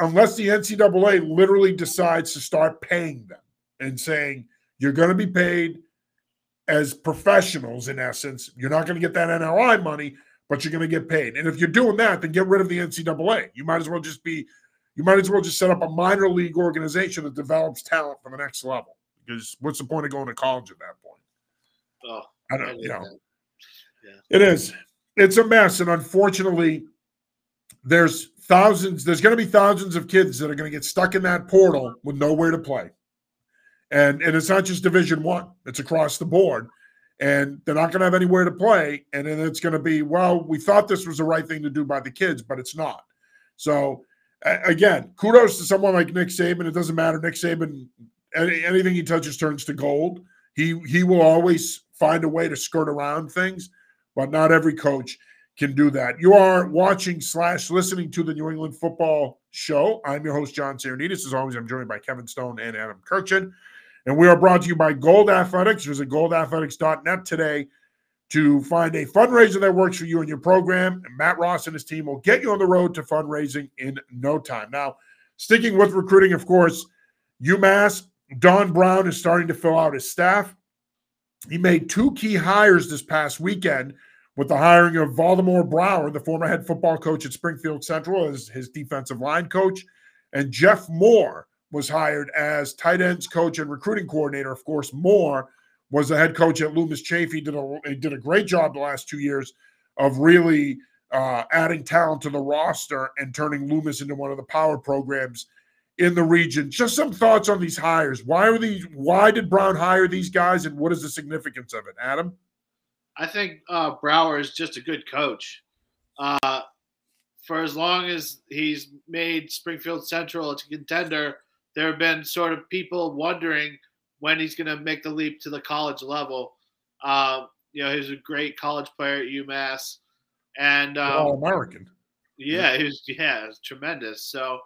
unless the NCAA literally decides to start paying them and saying, you're going to be paid as professionals in essence. You're not going to get that NLI money, but you're going to get paid. And if you're doing that, then get rid of the NCAA. You might as well just be, you might as well just set up a minor league organization that develops talent for the next level. Because what's the point of going to college at that point? oh, I I don't, you know, that. it is. It's a mess, and unfortunately, there's thousands. There's going to be thousands of kids that are going to get stuck in that portal with nowhere to play, and and it's not just Division One; it's across the board, and they're not going to have anywhere to play. And then it's going to be, well, we thought this was the right thing to do by the kids, but it's not. So again, kudos to someone like Nick Saban. It doesn't matter. Nick Saban, any, anything he touches turns to gold. He he will always find a way to skirt around things, but not every coach can do that. You are watching slash listening to the New England Football Show. I'm your host John Sarianides. As always, I'm joined by Kevin Stone and Adam Kurkjian, and we are brought to you by Gold Athletics. Visit goldathletics.net today to find a fundraiser that works for you and your program. And Matt Ross and his team will get you on the road to fundraising in no time. Now, sticking with recruiting, of course, UMass, Don Brown is starting to fill out his staff. He made two key hires this past weekend with the hiring of Valdamar Brower, the former head football coach at Springfield Central, as his defensive line coach, and Jeff Moore was hired as tight ends coach and recruiting coordinator. Of course, Moore was the head coach at Loomis Chaffee. Did a he did a great job the last two years of really uh, adding talent to the roster and turning Loomis into one of the power programs in the region. Just some thoughts on these hires. Why are these? Why did Brown hire these guys, and what is the significance of it, Adam? I think uh, Brower is just a good coach. Uh, for as long as he's made Springfield Central a contender, there have been sort of people wondering when he's going to make the leap to the college level. Uh, you know, he was a great college player at UMass, and um, all American. Yeah, he was. Yeah, was tremendous. So,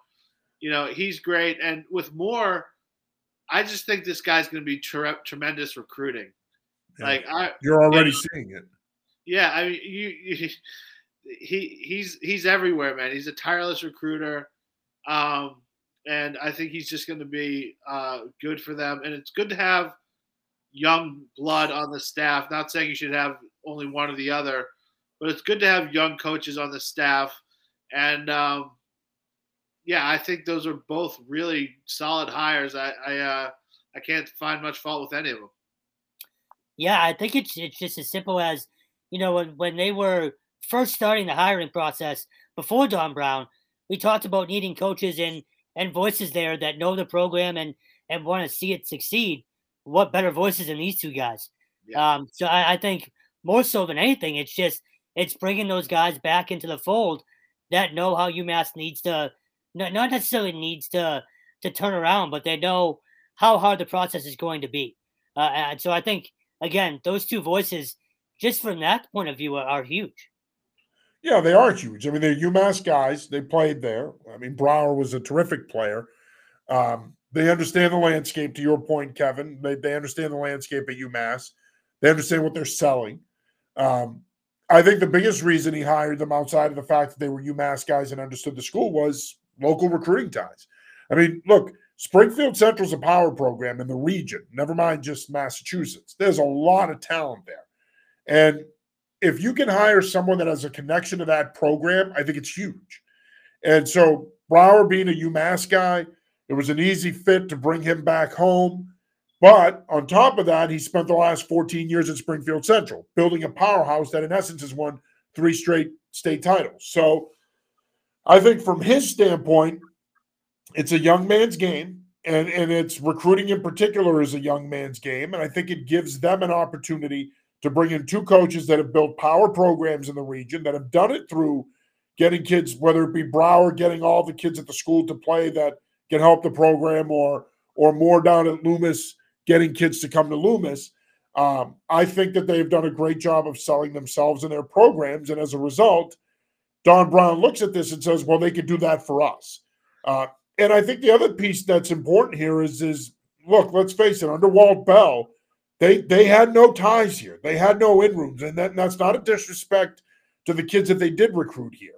you know, he's great, and with Moore, I just think this guy's going to be tre- tremendous recruiting. Yeah. Like I, you're already you know, seeing it. Yeah, I mean, you, you, he he's he's everywhere, man. He's a tireless recruiter, um, and I think he's just going to be uh, good for them. And it's good to have young blood on the staff. Not saying you should have only one or the other, but it's good to have young coaches on the staff. And um, yeah, I think those are both really solid hires. I I, uh, I can't find much fault with any of them. Yeah, I think it's it's just as simple as you know when when they were first starting the hiring process before Don Brown, we talked about needing coaches and and voices there that know the program and and want to see it succeed. What better voices than these two guys? Yeah. Um, so I, I think more so than anything, it's just it's bringing those guys back into the fold that know how UMass needs to not not necessarily needs to to turn around, but they know how hard the process is going to be. Uh, and so I think again, those two voices, just from that point of view, are, are huge. Yeah, they are huge. I mean, they're UMass guys. They played there. I mean, Brower was a terrific player. Um, they understand the landscape. To your point, Kevin, they, they understand the landscape at UMass. They understand what they're selling. Um, I think the biggest reason he hired them outside of the fact that they were UMass guys and understood the school was local recruiting ties. I mean, look, Springfield Central's a power program in the region, never mind just Massachusetts. There's a lot of talent there. And if you can hire someone that has a connection to that program, I think it's huge. And so Brower being a UMass guy, it was an easy fit to bring him back home. But on top of that, he spent the last 14 years at Springfield Central, building a powerhouse that in essence has won three straight state titles. So I think from his standpoint, it's a young man's game, and and it's recruiting in particular is a young man's game, and I think it gives them an opportunity to bring in two coaches that have built power programs in the region that have done it through getting kids, whether it be Brower getting all the kids at the school to play that can help the program, or or more down at Loomis getting kids to come to Loomis. Um, I think that they've done a great job of selling themselves and their programs, and as a result, Don Brown looks at this and says, "Well, they could do that for us." Uh, and I think the other piece that's important here is is look, let's face it, under Walt Bell, they they had no ties here. They had no in rooms, and that, that's not a disrespect to the kids that they did recruit here.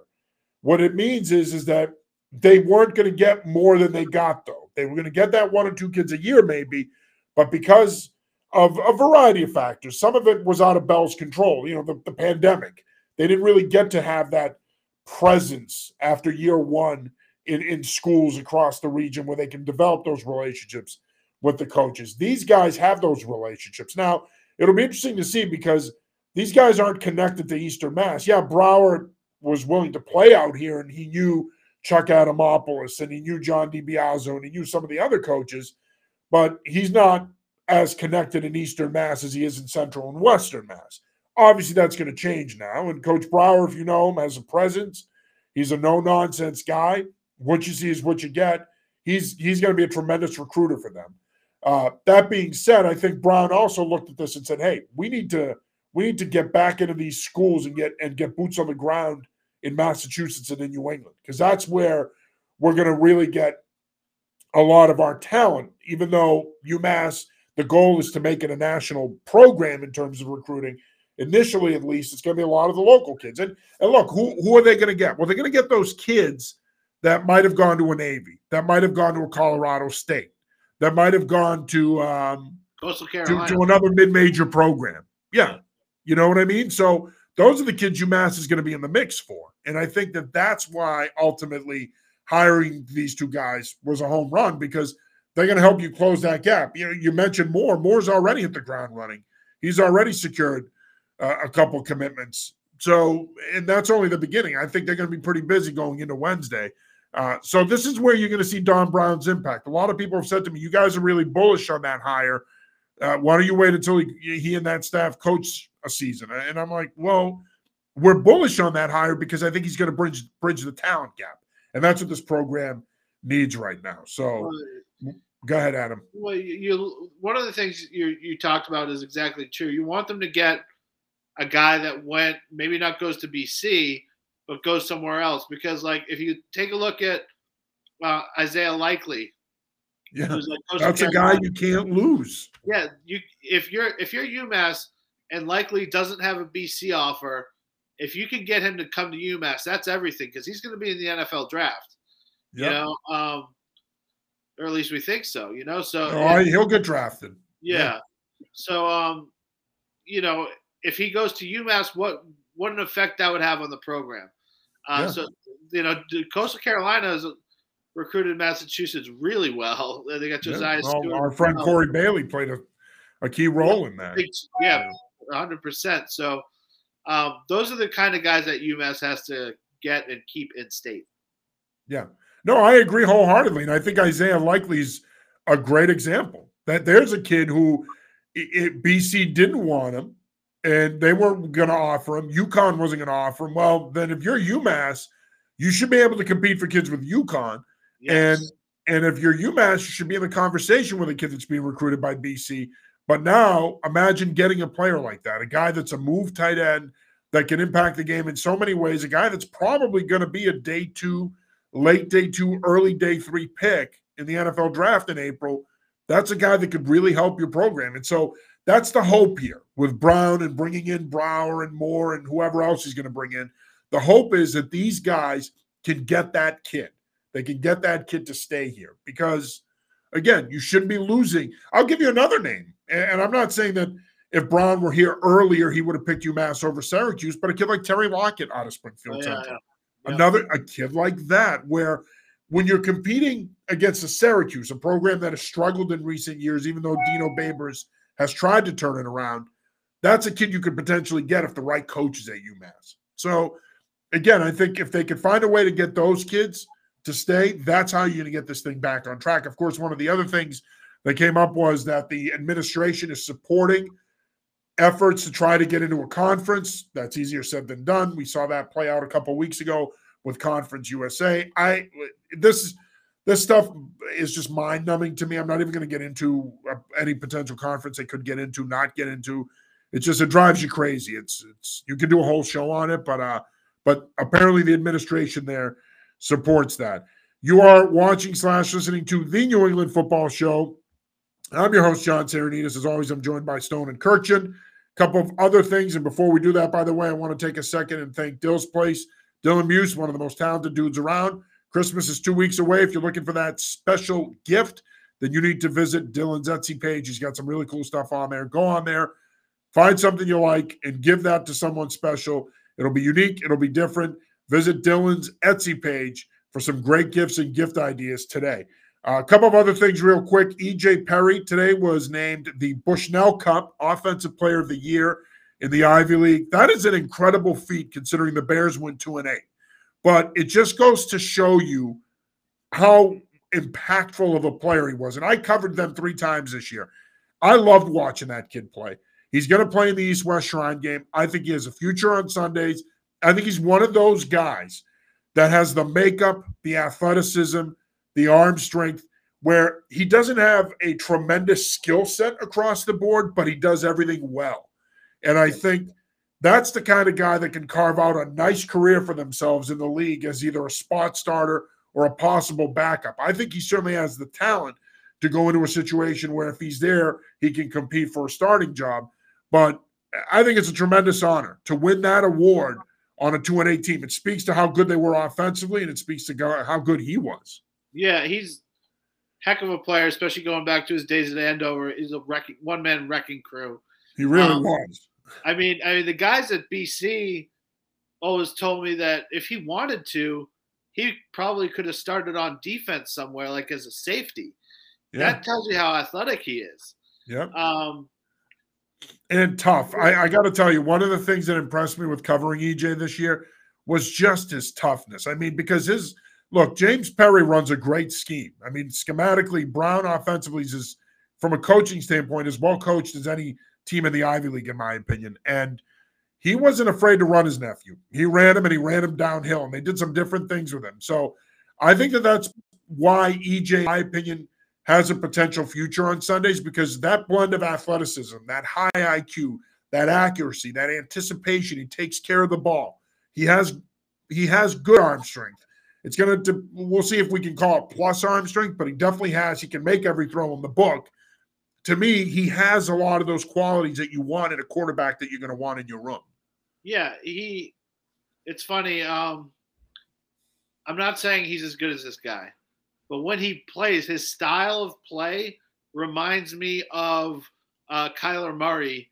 What it means is is that they weren't going to get more than they got though. They were going to get that one or two kids a year maybe, but because of a variety of factors, some of it was out of Bell's control. You know, the, the pandemic. They didn't really get to have that presence after year one in, in schools across the region where they can develop those relationships with the coaches. These guys have those relationships. Now, it'll be interesting to see because these guys aren't connected to Eastern Mass. Yeah, Brower was willing to play out here and he knew Chuck Adamopoulos and he knew John DiBiaso and he knew some of the other coaches, but he's not as connected in Eastern Mass as he is in Central and Western Mass. Obviously, that's going to change now. And Coach Brower, if you know him, has a presence. He's a no nonsense guy what you see is what you get. He's he's going to be a tremendous recruiter for them. Uh, that being said, I think Brown also looked at this and said, "Hey, we need to we need to get back into these schools and get and get boots on the ground in Massachusetts and in New England because that's where we're going to really get a lot of our talent. Even though UMass, the goal is to make it a national program in terms of recruiting. Initially, at least, it's going to be a lot of the local kids. And and look, who who are they going to get? Well, they're going to get those kids that might have gone to a Navy, that might have gone to a Colorado State, that might have gone to um, Coastal Carolina to, to another mid-major program. Yeah, you know what I mean. So those are the kids UMass is going to be in the mix for. And I think that that's why ultimately hiring these two guys was a home run because they're going to help you close that gap. You know, you mentioned Moore. Moore's already hit the ground running. He's already secured uh, a couple commitments. So, and that's only the beginning. I think they're going to be pretty busy going into Wednesday. Uh, so this is where you're going to see Don Brown's impact. A lot of people have said to me, "You guys are really bullish on that hire. Uh, why don't you wait until he, he and that staff coach a season?" And I'm like, "Well, we're bullish on that hire because I think he's going to bridge bridge the talent gap, and that's what this program needs right now." So, go ahead, Adam. Well, you, you one of the things you you talked about is exactly true. You want them to get a guy that went maybe not goes to BC, but go somewhere else. Because like if you take a look at uh, Isaiah Likely, yeah, like that's a guy you can't lose. Yeah, you if you're if you're UMass and Likely doesn't have a BC offer, if you can get him to come to UMass, that's everything because he's going to be in the NFL draft. Yep. You know, um, or at least we think so. You know, so oh, he'll get drafted. Yeah. yeah. So, um, you know, if he goes to UMass, what what an effect that would have on the program. Uh, yeah. So you know, Coastal Carolina has recruited Massachusetts really well. [laughs] They got Josiah yeah. well, Our friend Corey Bailey played a, a key role in that. Yeah, hundred percent. So um, those are the kind of guys that UMass has to get and keep in state. Yeah. No, I agree wholeheartedly, and I think Isaiah Likely's a great example. That there's a kid who it, BC didn't want him and they weren't going to offer him. UConn wasn't going to offer him. Well, then if you're UMass, you should be able to compete for kids with UConn. Yes. And and if you're UMass, you should be in the conversation with a kid that's being recruited by BC. But now imagine getting a player like that, a guy that's a move tight end that can impact the game in so many ways, a guy that's probably going to be a day two, late day two, early day three pick in the NFL draft in April. That's a guy that could really help your program. And so that's the hope here with Brown and bringing in Brower and Moore and whoever else he's going to bring in. The hope is that these guys can get that kid. They can get that kid to stay here because, again, you shouldn't be losing. I'll give you another name. And I'm not saying that if Brown were here earlier, he would have picked UMass over Syracuse, but a kid like Terry Lockett out of Springfield oh, yeah, yeah. Yeah. Another a kid like that, where when you're competing against a Syracuse, a program that has struggled in recent years, even though Dino Babers – has tried to turn it around, that's a kid you could potentially get if the right coach is at UMass. So, again, I think if they could find a way to get those kids to stay, that's how you're going to get this thing back on track. Of course, one of the other things that came up was that the administration is supporting efforts to try to get into a conference. That's easier said than done. We saw that play out a couple weeks ago with Conference USA. I this is this stuff is just mind numbing to me. I'm not even going to get into uh, any potential conference they could get into, not get into. It just it drives you crazy. It's it's you can do a whole show on it, but uh, but apparently the administration there supports that. You are watching slash listening to the New England Football Show. I'm your host John Sarianides. As always, I'm joined by Stone and Kurkjian. A couple of other things, and before we do that, by the way, I want to take a second and thank Dill's Place. Dylan Muse, one of the most talented dudes around Christmas is two weeks away. If you're looking for that special gift, then you need to visit Dylan's Etsy page. He's got some really cool stuff on there. Go on there, find something you like, and give that to someone special. It'll be unique, it'll be different. Visit Dylan's Etsy page for some great gifts and gift ideas today. Uh, a couple of other things, real quick. EJ Perry today was named the Bushnell Cup Offensive Player of the Year in the Ivy League. That is an incredible feat considering the Bears went 2 and 8. But it just goes to show you how impactful of a player he was. And I covered them three times this year. I loved watching that kid play. He's going to play in the East West Shrine game. I think he has a future on Sundays. I think he's one of those guys that has the makeup, the athleticism, the arm strength, where he doesn't have a tremendous skill set across the board, but he does everything well. And I think that's the kind of guy that can carve out a nice career for themselves in the league as either a spot starter or a possible backup. I think he certainly has the talent to go into a situation where if he's there, he can compete for a starting job. But I think it's a tremendous honor to win that award on a 2 and 8 team. It speaks to how good they were offensively and it speaks to how good he was. Yeah, he's heck of a player, especially going back to his days at Andover. He's a wrecking, one man wrecking crew. He really um, was I mean, I mean, the guys at BC always told me that if he wanted to, he probably could have started on defense somewhere, like as a safety. Yeah. That tells you how athletic he is. Yeah. Um, and tough. I, I got to tell you, one of the things that impressed me with covering EJ this year was just his toughness. I mean, because his look, James Perry runs a great scheme. I mean, schematically, Brown offensively is, from a coaching standpoint, as well coached as any team in the Ivy League, in my opinion. And he wasn't afraid to run his nephew. He ran him and he ran him downhill, and they did some different things with him. So I think that that's why EJ, in my opinion, has a potential future on Sundays because that blend of athleticism, that high IQ, that accuracy, that anticipation, he takes care of the ball. He has he has good arm strength. It's gonna we'll see if we can call it plus arm strength, but he definitely has. He can make every throw in the book. To me, he has a lot of those qualities that you want in a quarterback that you're going to want in your room. Yeah, he. It's funny. Um, I'm not saying he's as good as this guy, but when he plays, his style of play reminds me of uh, Kyler Murray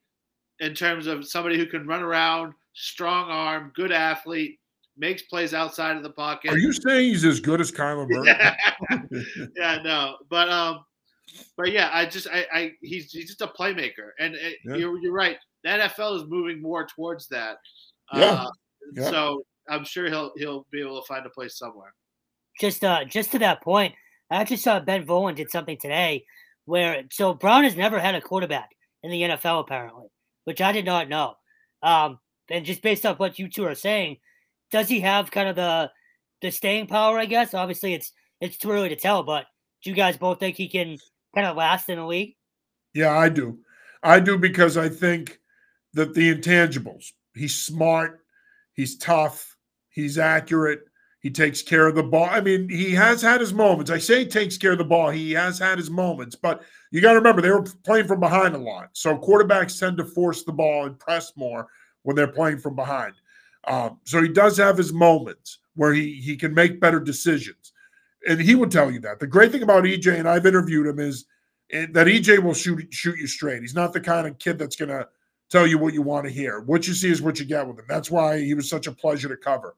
in terms of somebody who can run around, strong arm, good athlete, makes plays outside of the pocket. Are you saying he's as good as Kyler Murray? [laughs] yeah, no, but um, but yeah, I just I, I he's he's just a playmaker, and it, yeah. you're you're right. The NFL is moving more towards that. Yeah. Uh, yeah. So I'm sure he'll he'll be able to find a place somewhere just uh just to that point, I actually saw Ben Volin did something today where so Brown has never had a quarterback in the NFL apparently, which I did not know. Um, and just based off what you two are saying, does he have kind of the the staying power? I guess obviously it's it's too early to tell, but do you guys both think he can of last in the league? Yeah, I do. I do because I think that the intangibles. He's smart. He's tough. He's accurate. He takes care of the ball. I mean, he has had his moments. I say takes care of the ball. He has had his moments, but you got to remember they were playing from behind a lot. So quarterbacks tend to force the ball and press more when they're playing from behind. Um, so he does have his moments where he he can make better decisions, and he would tell you that. The great thing about EJ, and I've interviewed him, is that EJ will shoot shoot you straight. He's not the kind of kid that's going to tell you what you want to hear. What you see is what you get with him. That's why he was such a pleasure to cover.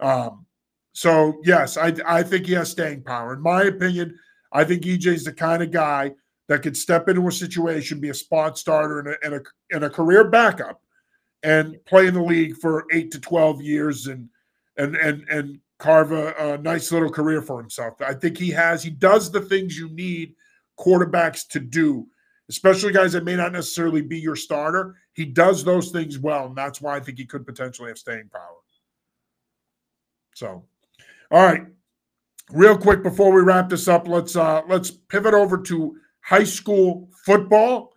Um, so yes, I I think he has staying power. In my opinion, I think EJ's the kind of guy that could step into a situation, be a spot starter and a, and a, and a career backup, and play in the league for eight to twelve years and and and and carve a, a nice little career for himself. I think he has. He does the things you need quarterbacks to do, especially guys that may not necessarily be your starter. He does those things well, and that's why I think he could potentially have staying power. So all right. Real quick before we wrap this up, let's uh let's pivot over to high school football.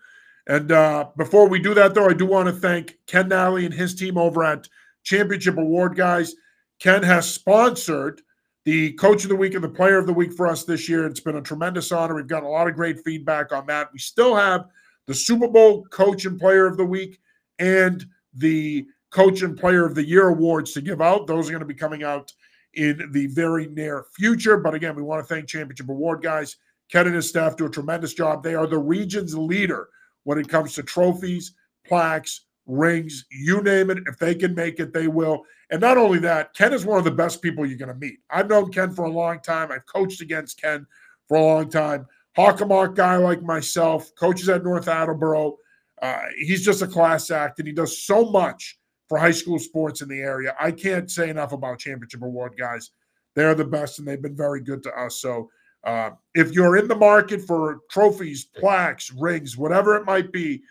And uh, before we do that, though, I do want to thank Ken Nally and his team over at Championship Award Guys. Ken has sponsored the Coach of the Week and the Player of the Week for us this year. It's been a tremendous honor. We've got a lot of great feedback on that. We still have the Super Bowl Coach and Player of the Week and the Coach and Player of the Year awards to give out. Those are going to be coming out in the very near future. But again, we want to thank Championship Award guys. Ken and his staff do a tremendous job. They are the region's leader when it comes to trophies, plaques, rings, you name it. If they can make it, they will. And not only that, Ken is one of the best people you're going to meet. I've known Ken for a long time. I've coached against Ken for a long time. Hockomock guy like myself, coaches at North Attleboro. Uh, he's just a class act, and he does so much for high school sports in the area. I can't say enough about Championship Award guys. They're the best, and they've been very good to us. So uh, if you're in the market for trophies, plaques, rings, whatever it might be,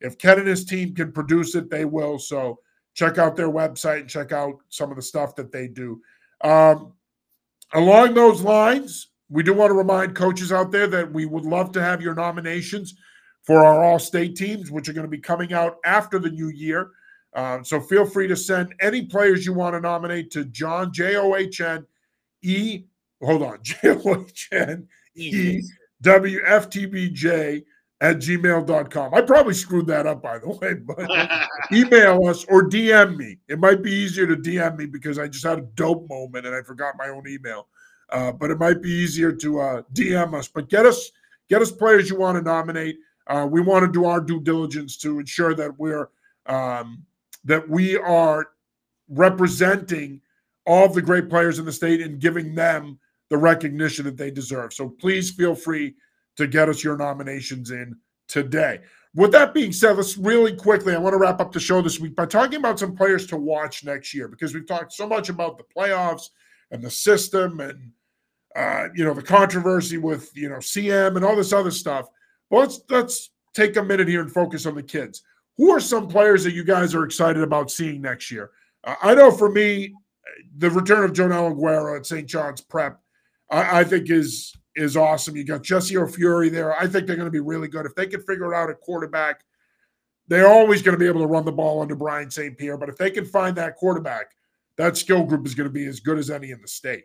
if Ken and his team can produce it, they will. So check out their website and check out some of the stuff that they do. Um, along those lines, we do want to remind coaches out there that we would love to have your nominations for our all state teams, which are going to be coming out after the new year. Um, so feel free to send any players you want to nominate to John J O H N E. Hold on, [laughs] J O H N E W F T B J at gmail.com. I probably screwed that up, by the [laughs] way, but email us or DM me. It might be easier to DM me because I just had a dope moment and I forgot my own email. Uh, but it might be easier to uh, DM us. But get us get us players you want to nominate. Uh, we want to do our due diligence to ensure that we're um, that we are representing all of the great players in the state and giving them the recognition that they deserve. So please feel free to get us your nominations in today. With that being said, let's really quickly, I want to wrap up the show this week by talking about some players to watch next year because we've talked so much about the playoffs and the system and uh, you know the controversy with you know CM and all this other stuff. Let's let's take a minute here and focus on the kids. Who are some players that you guys are excited about seeing next year? Uh, I know for me, the return of Joenel Aguero at St. John's Prep, I, I think is is awesome. You got Jesse O'Fury there. I think they're going to be really good. If they can figure out a quarterback, they're always going to be able to run the ball under Brian St. Pierre. But if they can find that quarterback, that skill group is going to be as good as any in the state.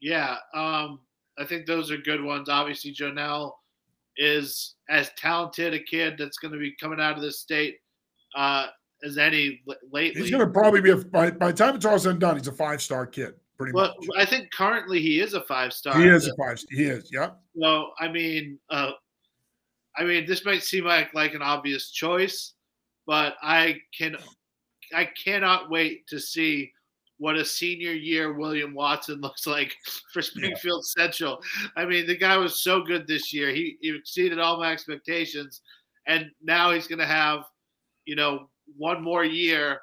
Yeah, um, I think those are good ones. Obviously, Joenel is as talented a kid that's going to be coming out of this state uh, as any lately. He's going to probably be a, by, by the time it's all said and done, he's a five star kid pretty well, much. I think currently he is a five star. He is a five. He is. Yeah. So I mean, uh, I mean, this might seem like like an obvious choice, but I can, I cannot wait to see what a senior year William Watson [laughs] looks like for Springfield yeah. Central. I mean, the guy was so good this year. He, he exceeded all my expectations, and now he's going to have, you know, one more year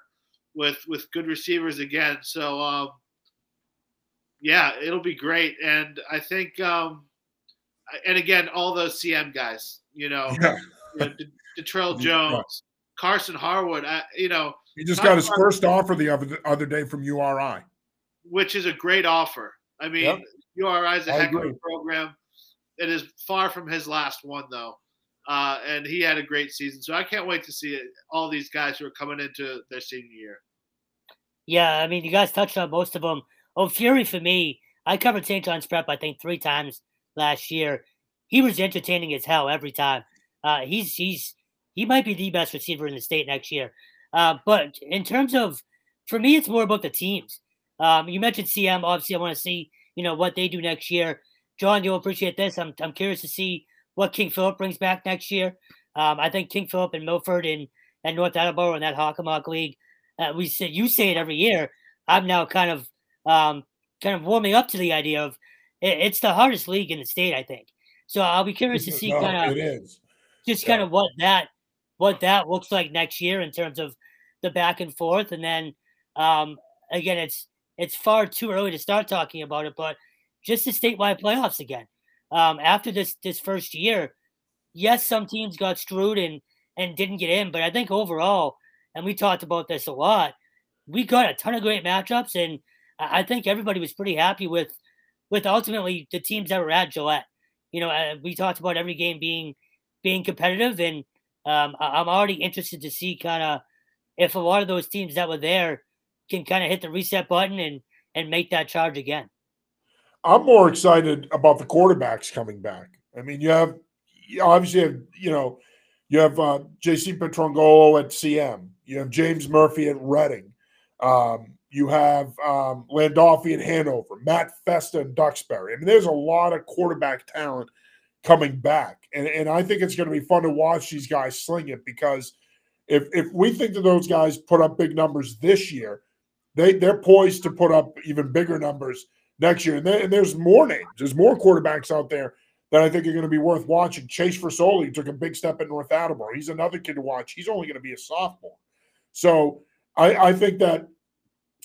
with with good receivers again. So um, yeah, it'll be great. And I think, um, and again, all those CM guys, you know, yeah. you know [laughs] Detrell Jones, Carson Harwood, I, you know. He just got his Harwood, first offer the other, other day from URI. Which is a great offer. I mean, yep. URI is a I heck agree. of a program. It is far from his last one, though. Uh, and he had a great season. So I can't wait to see it, all these guys who are coming into their senior year. Yeah, I mean, you guys touched on most of them. Oh, Fury for me, I covered St. John's Prep, I think, three times last year. He was entertaining as hell every time. Uh, he's he's he might be the best receiver in the state next year. Uh, but in terms of, for me, it's more about the teams. Um, you mentioned CM. Obviously, I want to see you know what they do next year. John, you'll appreciate this. I'm I'm curious to see what King Philip brings back next year. Um, I think King Philip and Milford and and North Attleboro in that Hockomock League. Uh, we say you say it every year. I'm now kind of um, kind of warming up to the idea of it, it's the hardest league in the state, I think. So I'll be curious to see no, kind of just yeah. kind of what that what that looks like next year in terms of the back and forth, and then um, again, it's it's far too early to start talking about it, but just the statewide playoffs again. Um, after this this first year, yes, some teams got screwed and and didn't get in, but I think overall, and we talked about this a lot, we got a ton of great matchups and I think everybody was pretty happy with with ultimately the teams that were at Gillette. You know, uh, we talked about every game being being competitive, and um, I'm already interested to see kind of if a lot of those teams that were there can kind of hit the reset button and and make that charge again. I'm more excited about the quarterbacks coming back. I mean, you have you obviously have you know you have uh, J.C. Petrangolo at CM. You have James Murphy at Reading. Um, you have um, Landolfi in Hanover, Matt Festa and Duxbury. I mean, there's a lot of quarterback talent coming back, and and I think it's going to be fun to watch these guys sling it because if if we think that those guys put up big numbers this year, they they're poised to put up even bigger numbers next year. And, then, and there's more names. There's more quarterbacks out there that I think are going to be worth watching. Chase Forsoli took a big step at North Attleboro. He's another kid to watch. He's only going to be a sophomore. So I, I think that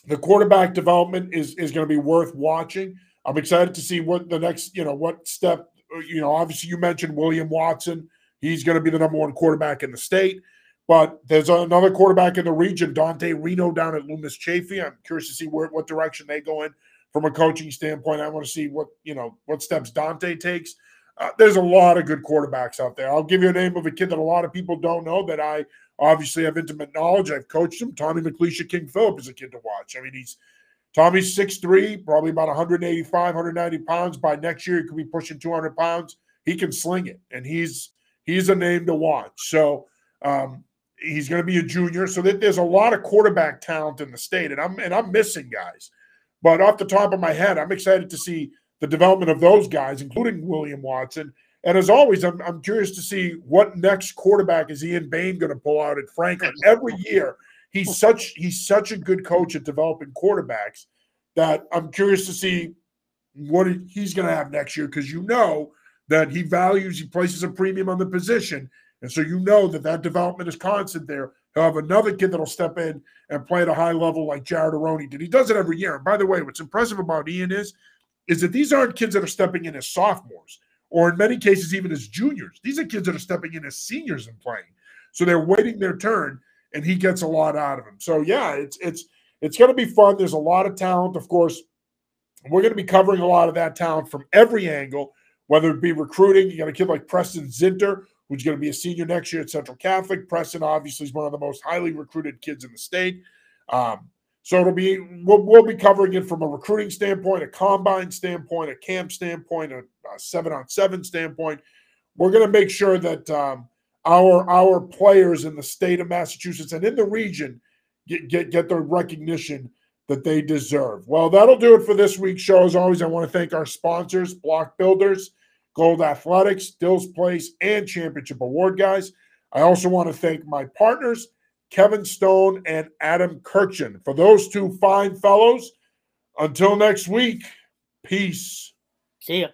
the quarterback development is is going to be worth watching. I'm excited to see what the next, you know, what step, you know, obviously you mentioned William Watson. He's going to be the number one quarterback in the state. But there's another quarterback in the region, Dante Reno down at Loomis Chaffee. I'm curious to see where what direction they go in from a coaching standpoint. I want to see what, you know, what steps Dante takes. Uh, there's a lot of good quarterbacks out there. I'll give you a name of a kid that a lot of people don't know that I obviously have intimate knowledge. I've coached him. Tommy McLeisha King Philip is a kid to watch. I mean, he's Tommy's 6'3, probably about 185, 190 pounds. By next year, he could be pushing 200 pounds. He can sling it, and he's he's a name to watch. So um, he's going to be a junior. So that there's a lot of quarterback talent in the state, and I'm and I'm missing guys. But off the top of my head, I'm excited to see the development of those guys, including William Watson, And as always, I'm, I'm curious to see what next quarterback is Ian Bain going to pull out at Franklin. Every year, he's such he's such a good coach at developing quarterbacks that I'm curious to see what he's going to have next year because you know that he values, he places a premium on the position. And so you know that that development is constant there. He'll have another kid that'll step in and play at a high level like Jared Aroni did. He does it every year. And by the way, what's impressive about Ian is, is that these aren't kids that are stepping in as sophomores or in many cases even as juniors. These are kids that are stepping in as seniors and playing. So they're waiting their turn and he gets a lot out of them. So yeah, it's it's it's going to be fun. There's a lot of talent, of course. We're going to be covering a lot of that talent from every angle, whether it be recruiting. You got a kid like Preston Zinter, who's going to be a senior next year at Central Catholic. Preston obviously is one of the most highly recruited kids in the state. Um, so it'll be we'll, we'll, be covering it from a recruiting standpoint, a combine standpoint, a camp standpoint, a, a seven on seven standpoint. We're going to make sure that um, our our players in the state of Massachusetts and in the region get get get the recognition that they deserve. Well, that'll do it for this week's show. As always, I want to thank our sponsors, Block Builders, Gold Athletics, Dills Place, and Championship Award guys. I also want to thank my partners, Kevin Stone and Adam Kurkjian. For those two fine fellows, until next week, peace. See ya.